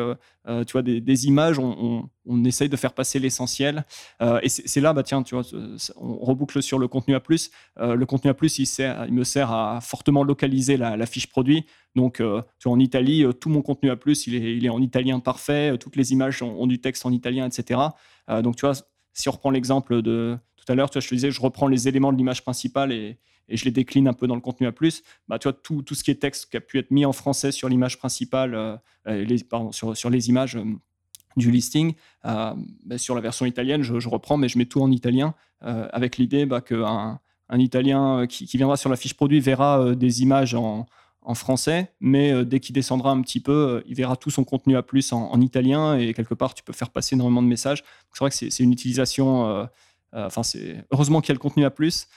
tu vois des, images, on, essaye de faire passer l'essentiel. et c'est là, bah tiens, tu vois, on reboucle sur le contenu à plus. le contenu à plus, il, sert, il me sert à fortement localiser la, fiche produit. Donc, tu vois, en Italie, tout mon contenu à plus, il est, il est en italien parfait. Toutes les images ont, ont du texte en italien, etc. donc, tu vois si on reprend l'exemple de tout à l'heure, tu je te disais, je reprends les éléments de l'image principale et, je les décline un peu dans le contenu à plus. Bah, tout, tout, ce qui est texte qui a pu être mis en français sur l'image principale, euh, euh, les, pardon, sur, sur, les images euh, du listing, bah, sur la version italienne, je, reprends, mais je mets tout en italien avec l'idée bah, qu'un un Italien qui, qui, viendra sur la fiche produit verra des images en, en français, mais euh, dès qu'il descendra un petit peu, euh, il verra tout son contenu à plus en, italien et quelque part, tu peux faire passer énormément de messages. C'est vrai que c'est une utilisation. Euh, enfin, c'est heureusement qu'il y a le contenu à plus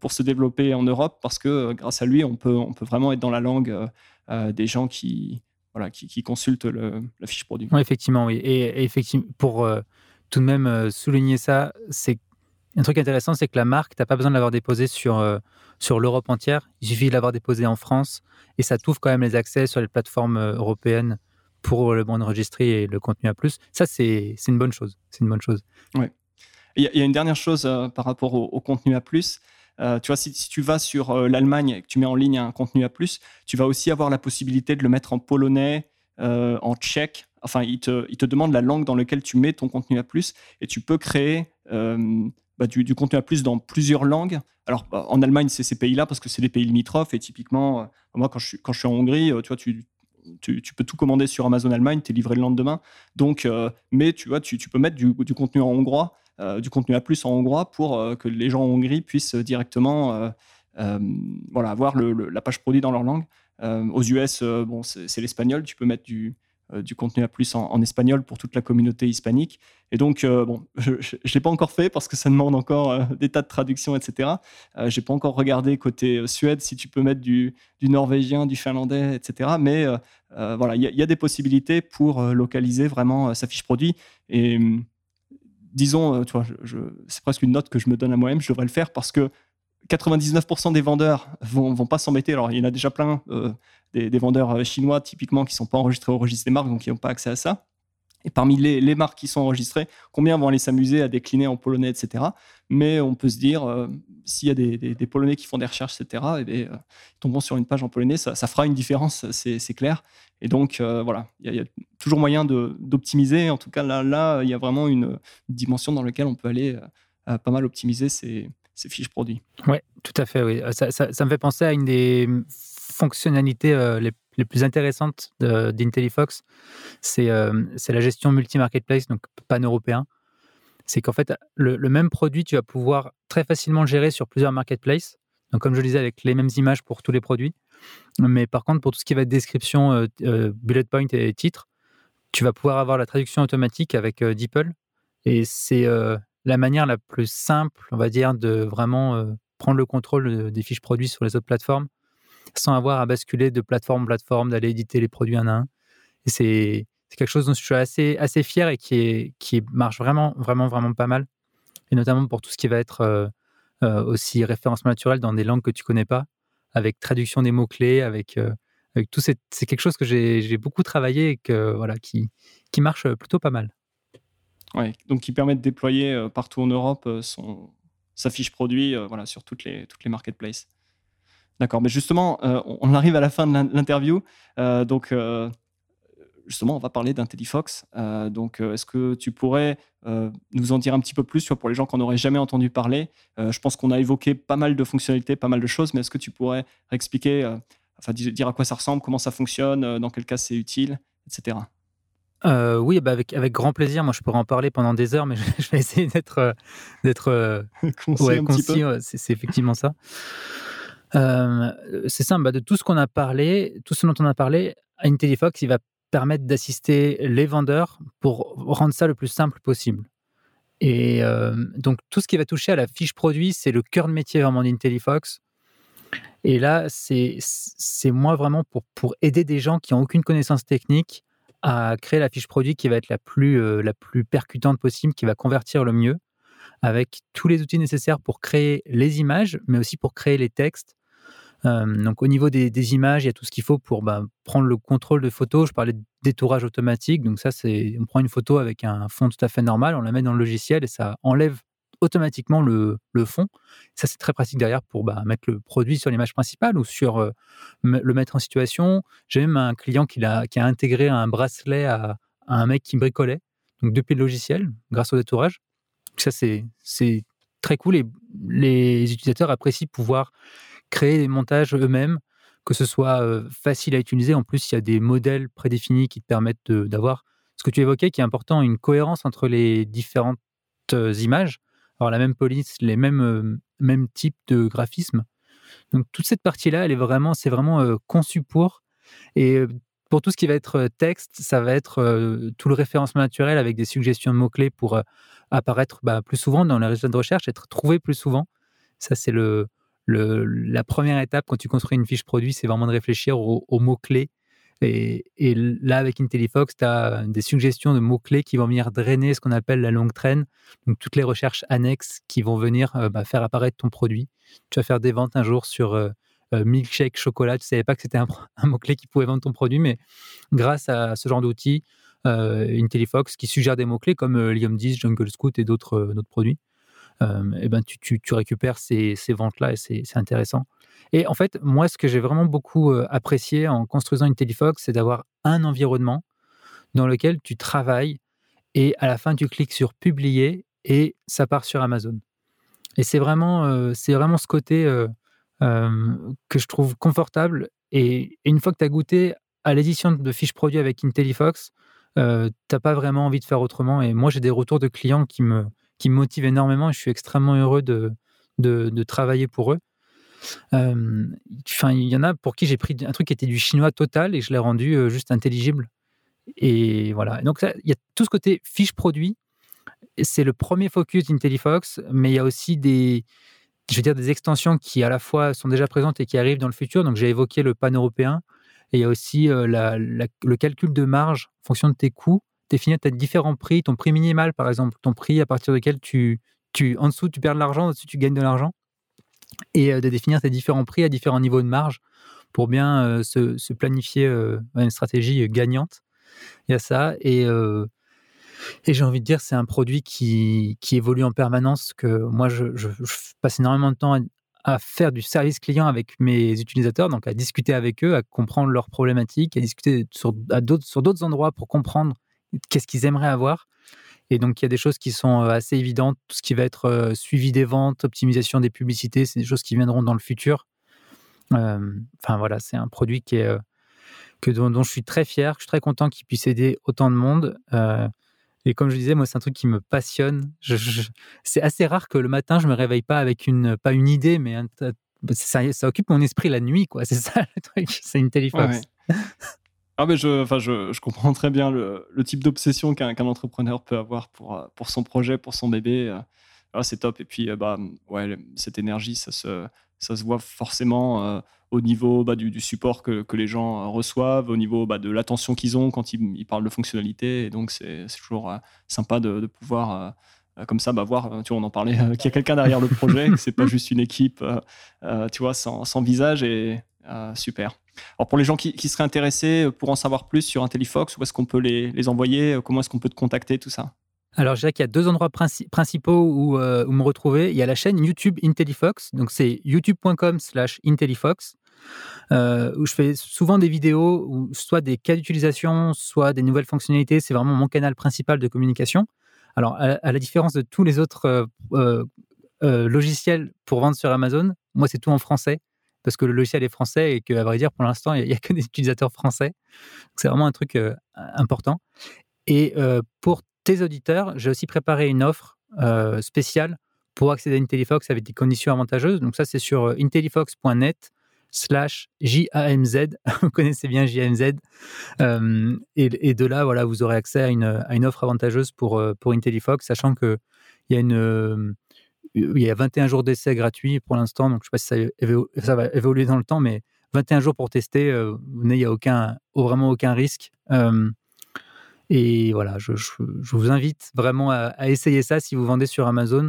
pour se développer en Europe parce que grâce à lui, on peut, on peut vraiment être dans la langue des gens qui, voilà, qui, consultent la fiche produit.
Oui, effectivement, oui. Et, effectivement, pour tout de même souligner ça, c'est un truc intéressant, c'est que la marque, tu n'as pas besoin de l'avoir déposée sur sur l'Europe entière. Il suffit de l'avoir déposé en France et ça t'ouvre quand même les accès sur les plateformes euh, européennes pour le bande enregistré et le contenu à plus. Ça, c'est une bonne chose. C'est une bonne chose.
Ouais. Il y, a une dernière chose par rapport au, contenu à plus. tu vois, si, tu vas sur l'Allemagne et que tu mets en ligne un contenu à plus, tu vas aussi avoir la possibilité de le mettre en polonais, en tchèque. Enfin, il te, il te, demande la langue dans laquelle tu mets ton contenu à plus et tu peux créer bah, du, contenu à plus dans plusieurs langues. Alors, bah, en Allemagne, c'est ces pays-là parce que c'est des pays limitrophes. Et typiquement, euh, moi, quand je, suis, quand je suis en Hongrie, euh, tu vois, tu, tu, peux tout commander sur Amazon Allemagne, tu es livré le lendemain. Donc, euh, mais tu vois, tu, peux mettre du, contenu en hongrois, du contenu à plus en hongrois pour que les gens en Hongrie puissent directement voilà, avoir la page produit dans leur langue. aux US, bon, c'est l'espagnol, tu peux mettre du, du contenu à plus en, espagnol pour toute la communauté hispanique. Et donc, euh, bon, je ne l'ai pas encore fait parce que ça demande encore euh, des tas de traductions, etc. je n'ai pas encore regardé côté Suède si tu peux mettre du, norvégien, du finlandais, etc. Mais voilà, il y, a des possibilités pour localiser vraiment sa fiche produit. Et disons, tu c'est presque une note que je me donne à moi-même, je devrais le faire parce que 99% des vendeurs vont, vont pas s'embêter. Alors, il y en a déjà plein des, vendeurs euh, chinois typiquement qui sont pas enregistrés au registre des marques, donc qui n'ont pas accès à ça. Et parmi les, marques qui sont enregistrées, combien vont aller s'amuser à décliner en polonais, etc. Mais on peut se dire, euh, s'il y a des, Polonais qui font des recherches, etc., et bien, euh, tombons sur une page en polonais, ça, fera une différence, c'est clair. Et donc, voilà, il y, a toujours moyen d'optimiser. En tout cas, là, là, il y a vraiment une, dimension dans laquelle on peut aller pas mal optimiser ces, fiches produits.
Oui, tout à fait. Oui. Ça, ça, me fait penser à une des fonctionnalités euh, les, plus intéressantes d'IntelliFox, euh, c'est la gestion multi-marketplace, donc pan-européen. C'est qu'en fait, le, même produit, tu vas pouvoir très facilement le gérer sur plusieurs marketplaces. Donc, comme je le disais, avec les mêmes images pour tous les produits. Mais par contre, pour tout ce qui va être description, euh, bullet point et titre, tu vas pouvoir avoir la traduction automatique avec DeepL. Et c'est la manière la plus simple, on va dire, de vraiment prendre le contrôle des fiches produits sur les autres plateformes sans avoir à basculer de plateforme en plateforme, d'aller éditer les produits un à un. Et c'est quelque chose dont je suis assez, fier et qui, marche vraiment, vraiment, vraiment pas mal. Et notamment pour tout ce qui va être aussi référencement naturel dans des langues que tu connais pas, avec traduction des mots-clés, avec, avec tout. C'est quelque chose que j'ai beaucoup travaillé et que, voilà, qui marche plutôt pas mal.
Donc qui permet de déployer partout en Europe son, sa fiche produit voilà, sur toutes les, toutes les marketplaces. D'accord, mais justement, euh, on arrive à la fin de l'interview. Euh, donc, euh, justement, on va parler d'IntelliFox. donc, est-ce que tu pourrais nous en dire un petit peu plus pour les gens qu'on n'aurait jamais entendu parler? Je pense qu'on a évoqué pas mal de fonctionnalités, pas mal de choses, mais est-ce que tu pourrais expliquer, enfin, dire à quoi ça ressemble, comment ça fonctionne, dans quel cas c'est utile, etc.
oui, bah avec, avec grand plaisir. Moi, je pourrais en parler pendant des heures, mais je, vais essayer d'être d'être concis. c'est effectivement ça. Euh, c'est simple, bah, de tout ce qu'on a parlé, tout ce dont on a parlé, IntelliFox, il va permettre d'assister les vendeurs pour rendre ça le plus simple possible. Et euh, donc, tout ce qui va toucher à la fiche produit, c'est le cœur de métier vraiment d'IntelliFox. Et là, c'est moi vraiment pour, pour aider des gens qui n'ont aucune connaissance technique à créer la fiche produit qui va être la plus, euh, la plus percutante possible, qui va convertir le mieux, avec tous les outils nécessaires pour créer les images, mais aussi pour créer les textes, donc au niveau des, images, il y a tout ce qu'il faut pour bah, prendre le contrôle de photos. Je parlais de détourage automatique. Donc ça, c'est on prend une photo avec un fond tout à fait normal, on la met dans le logiciel et ça enlève automatiquement le, fond. Ça, c'est très pratique derrière pour bah, mettre le produit sur l'image principale ou sur le mettre en situation. J'ai même un client qui a, qui a intégré un bracelet à, un mec qui bricolait, donc depuis le logiciel, grâce au détourage. ça, c'est très cool et les utilisateurs apprécient pouvoir créer des montages eux-mêmes, que ce soit facile à utiliser. En plus, il y a des modèles prédéfinis qui te permettent d'avoir ce que tu évoquais, qui est important, une cohérence entre les différentes images. La même police, les mêmes, mêmes types de graphismes. Donc toute cette partie-là, elle est vraiment, c'est vraiment conçu pour. Et pour tout ce qui va être texte, ça va être tout le référencement naturel avec des suggestions de mots-clés pour apparaître bah, plus souvent dans les résultats de recherche, être trouvé plus souvent. Ça, c'est le, la première étape quand tu construis une fiche produit, c'est vraiment de réfléchir aux, mots-clés. Et, là, avec IntelliFox, tu as des suggestions de mots-clés qui vont venir drainer ce qu'on appelle la longue traîne. Donc, toutes les recherches annexes qui vont venir euh, bah, faire apparaître ton produit. Tu vas faire des ventes un jour sur euh, milkshake chocolat, tu savais pas que c'était un, mot-clé qui pouvait vendre ton produit, mais grâce à ce genre d'outils, IntelliFox qui suggère des mots-clés comme Liam 10, Jungle Scout et d'autres produits, et eh ben tu, récupères ces, ventes-là et c'est intéressant. Et en fait, moi, ce que j'ai vraiment beaucoup apprécié en construisant IntelliFox, c'est d'avoir un environnement dans lequel tu travailles et à la fin, tu cliques sur publier et ça part sur Amazon. Et c'est vraiment, c'est vraiment ce côté que je trouve confortable. Et, une fois que tu as goûté à l'édition de fiches produits avec IntelliFox, tu n'as pas vraiment envie de faire autrement. Et moi, j'ai des retours de clients qui me, qui me motivent énormément je suis extrêmement heureux de, de travailler pour eux. Enfin, il y en a pour qui j'ai pris un truc qui était du chinois total et je l'ai rendu juste intelligible. Et voilà. Donc, il y a tout ce côté fiche produit. C'est le premier focus d'IntelliFox, mais il y a aussi des, je veux dire, des extensions qui à la fois sont déjà présentes et qui arrivent dans le futur. Donc, j'ai évoqué le pan européen. Il y a aussi le calcul de marge en fonction de tes coûts. Définir tes différents prix, ton prix minimal, par exemple, ton prix à partir duquel tu, tu en dessous, tu perds de l'argent, en dessous, tu gagnes de l'argent. Et de définir tes différents prix à différents niveaux de marge pour bien se, planifier une stratégie gagnante. Il y a ça. Et, j'ai envie de dire, c'est un produit qui, évolue en permanence, que moi, je, passe énormément de temps à, faire du service client avec mes utilisateurs, donc à discuter avec eux, à comprendre leurs problématiques, à discuter sur, sur d'autres endroits pour comprendre qu'est-ce qu'ils aimeraient avoir. Et donc, il y a des choses qui sont assez évidentes. Tout ce qui va être suivi des ventes, optimisation des publicités, c'est des choses qui viendront dans le futur. Enfin, voilà, c'est un produit qui est, que dont, je suis très fier, que je suis très content qu'il puisse aider autant de monde. Euh, et comme je disais, moi, c'est un truc qui me passionne. c'est assez rare que le matin, je me réveille pas avec une, pas une idée, mais ça, ça, occupe mon esprit la nuit, quoi. C'est ça le truc. C'est une téléphone.
Ah mais je, enfin je, comprends très bien le, type d'obsession qu'un entrepreneur peut avoir pour, euh, pour son projet, pour son bébé. Euh. Ah, c'est top. Et puis, bah, ouais, cette énergie, ça se, ça se voit forcément au niveau bah, du, support que, que, les gens reçoivent, au niveau bah, de l'attention qu'ils ont quand ils, parlent de fonctionnalité. Et donc, c'est toujours euh, sympa de, pouvoir, euh, euh, comme ça, bah, voir, tu vois, on en parlait, qu'il y a quelqu'un derrière le projet, que c'est pas juste une équipe, tu vois, sans, visage. Et super. Alors, pour les gens qui, seraient intéressés pour en savoir plus sur IntelliFox, où est-ce qu'on peut les, envoyer Comment est-ce qu'on peut te contacter, tout ça?
Alors, je dirais qu'il y a deux endroits principaux où, où, me retrouver. Il y a la chaîne YouTube IntelliFox, donc c'est youtube.com slash IntelliFox. Euh, où je fais souvent des vidéos, soit des cas d'utilisation, soit des nouvelles fonctionnalités. C'est vraiment mon canal principal de communication. Alors, à, la différence de tous les autres euh, euh, logiciels pour vendre sur Amazon, moi, c'est tout en français parce que le logiciel est français et qu'à vrai dire, pour l'instant, il n'y a, que des utilisateurs français. C'est vraiment un truc important. Et pour tes auditeurs, j'ai aussi préparé une offre spéciale pour accéder à IntelliFox avec des conditions avantageuses. Donc ça, c'est sur intellifox.net slash JAMZ. vous connaissez bien JAMZ. Euh, et, de là, voilà, vous aurez accès à une, à une offre avantageuse pour, euh, pour IntelliFox, sachant qu'il y a une. Euh, il y a 21 jours d'essai gratuits pour l'instant, donc je ne sais pas si ça, va évoluer dans le temps, mais 21 jours pour tester, il n'y a aucun, vraiment aucun risque. et voilà, je, je, vous invite vraiment à, à, essayer ça si vous vendez sur Amazon.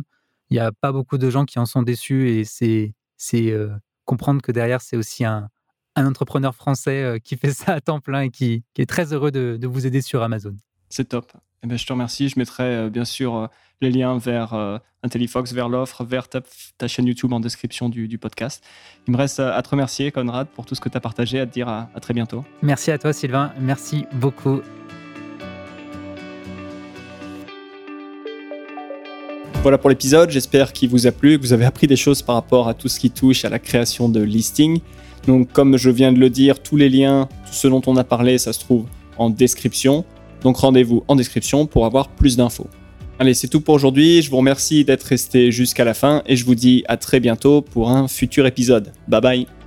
Il n'y a pas beaucoup de gens qui en sont déçus et c'est comprendre que derrière, c'est aussi un, entrepreneur français euh, qui fait ça à temps plein et qui, est très heureux de, vous aider sur Amazon.
C'est top. Eh ben, je te remercie. Je mettrai euh, bien sûr euh, les liens vers IntelliFox, vers l'offre, vers ta, chaîne YouTube en description du, podcast. Il me reste à te remercier, Conrad, pour tout ce que tu as partagé, à te dire à très bientôt.
Merci à toi, Sylvain. Merci beaucoup.
Voilà pour l'épisode, j'espère qu'il vous a plu, que vous avez appris des choses par rapport à tout ce qui touche à la création de listing. Donc comme je viens de le dire, tous les liens, tout ce dont on a parlé, ça se trouve en description. Donc rendez-vous en description pour avoir plus d'infos. Allez, c'est tout pour aujourd'hui, je vous remercie d'être resté jusqu'à la fin et je vous dis à très bientôt pour un futur épisode. Bye bye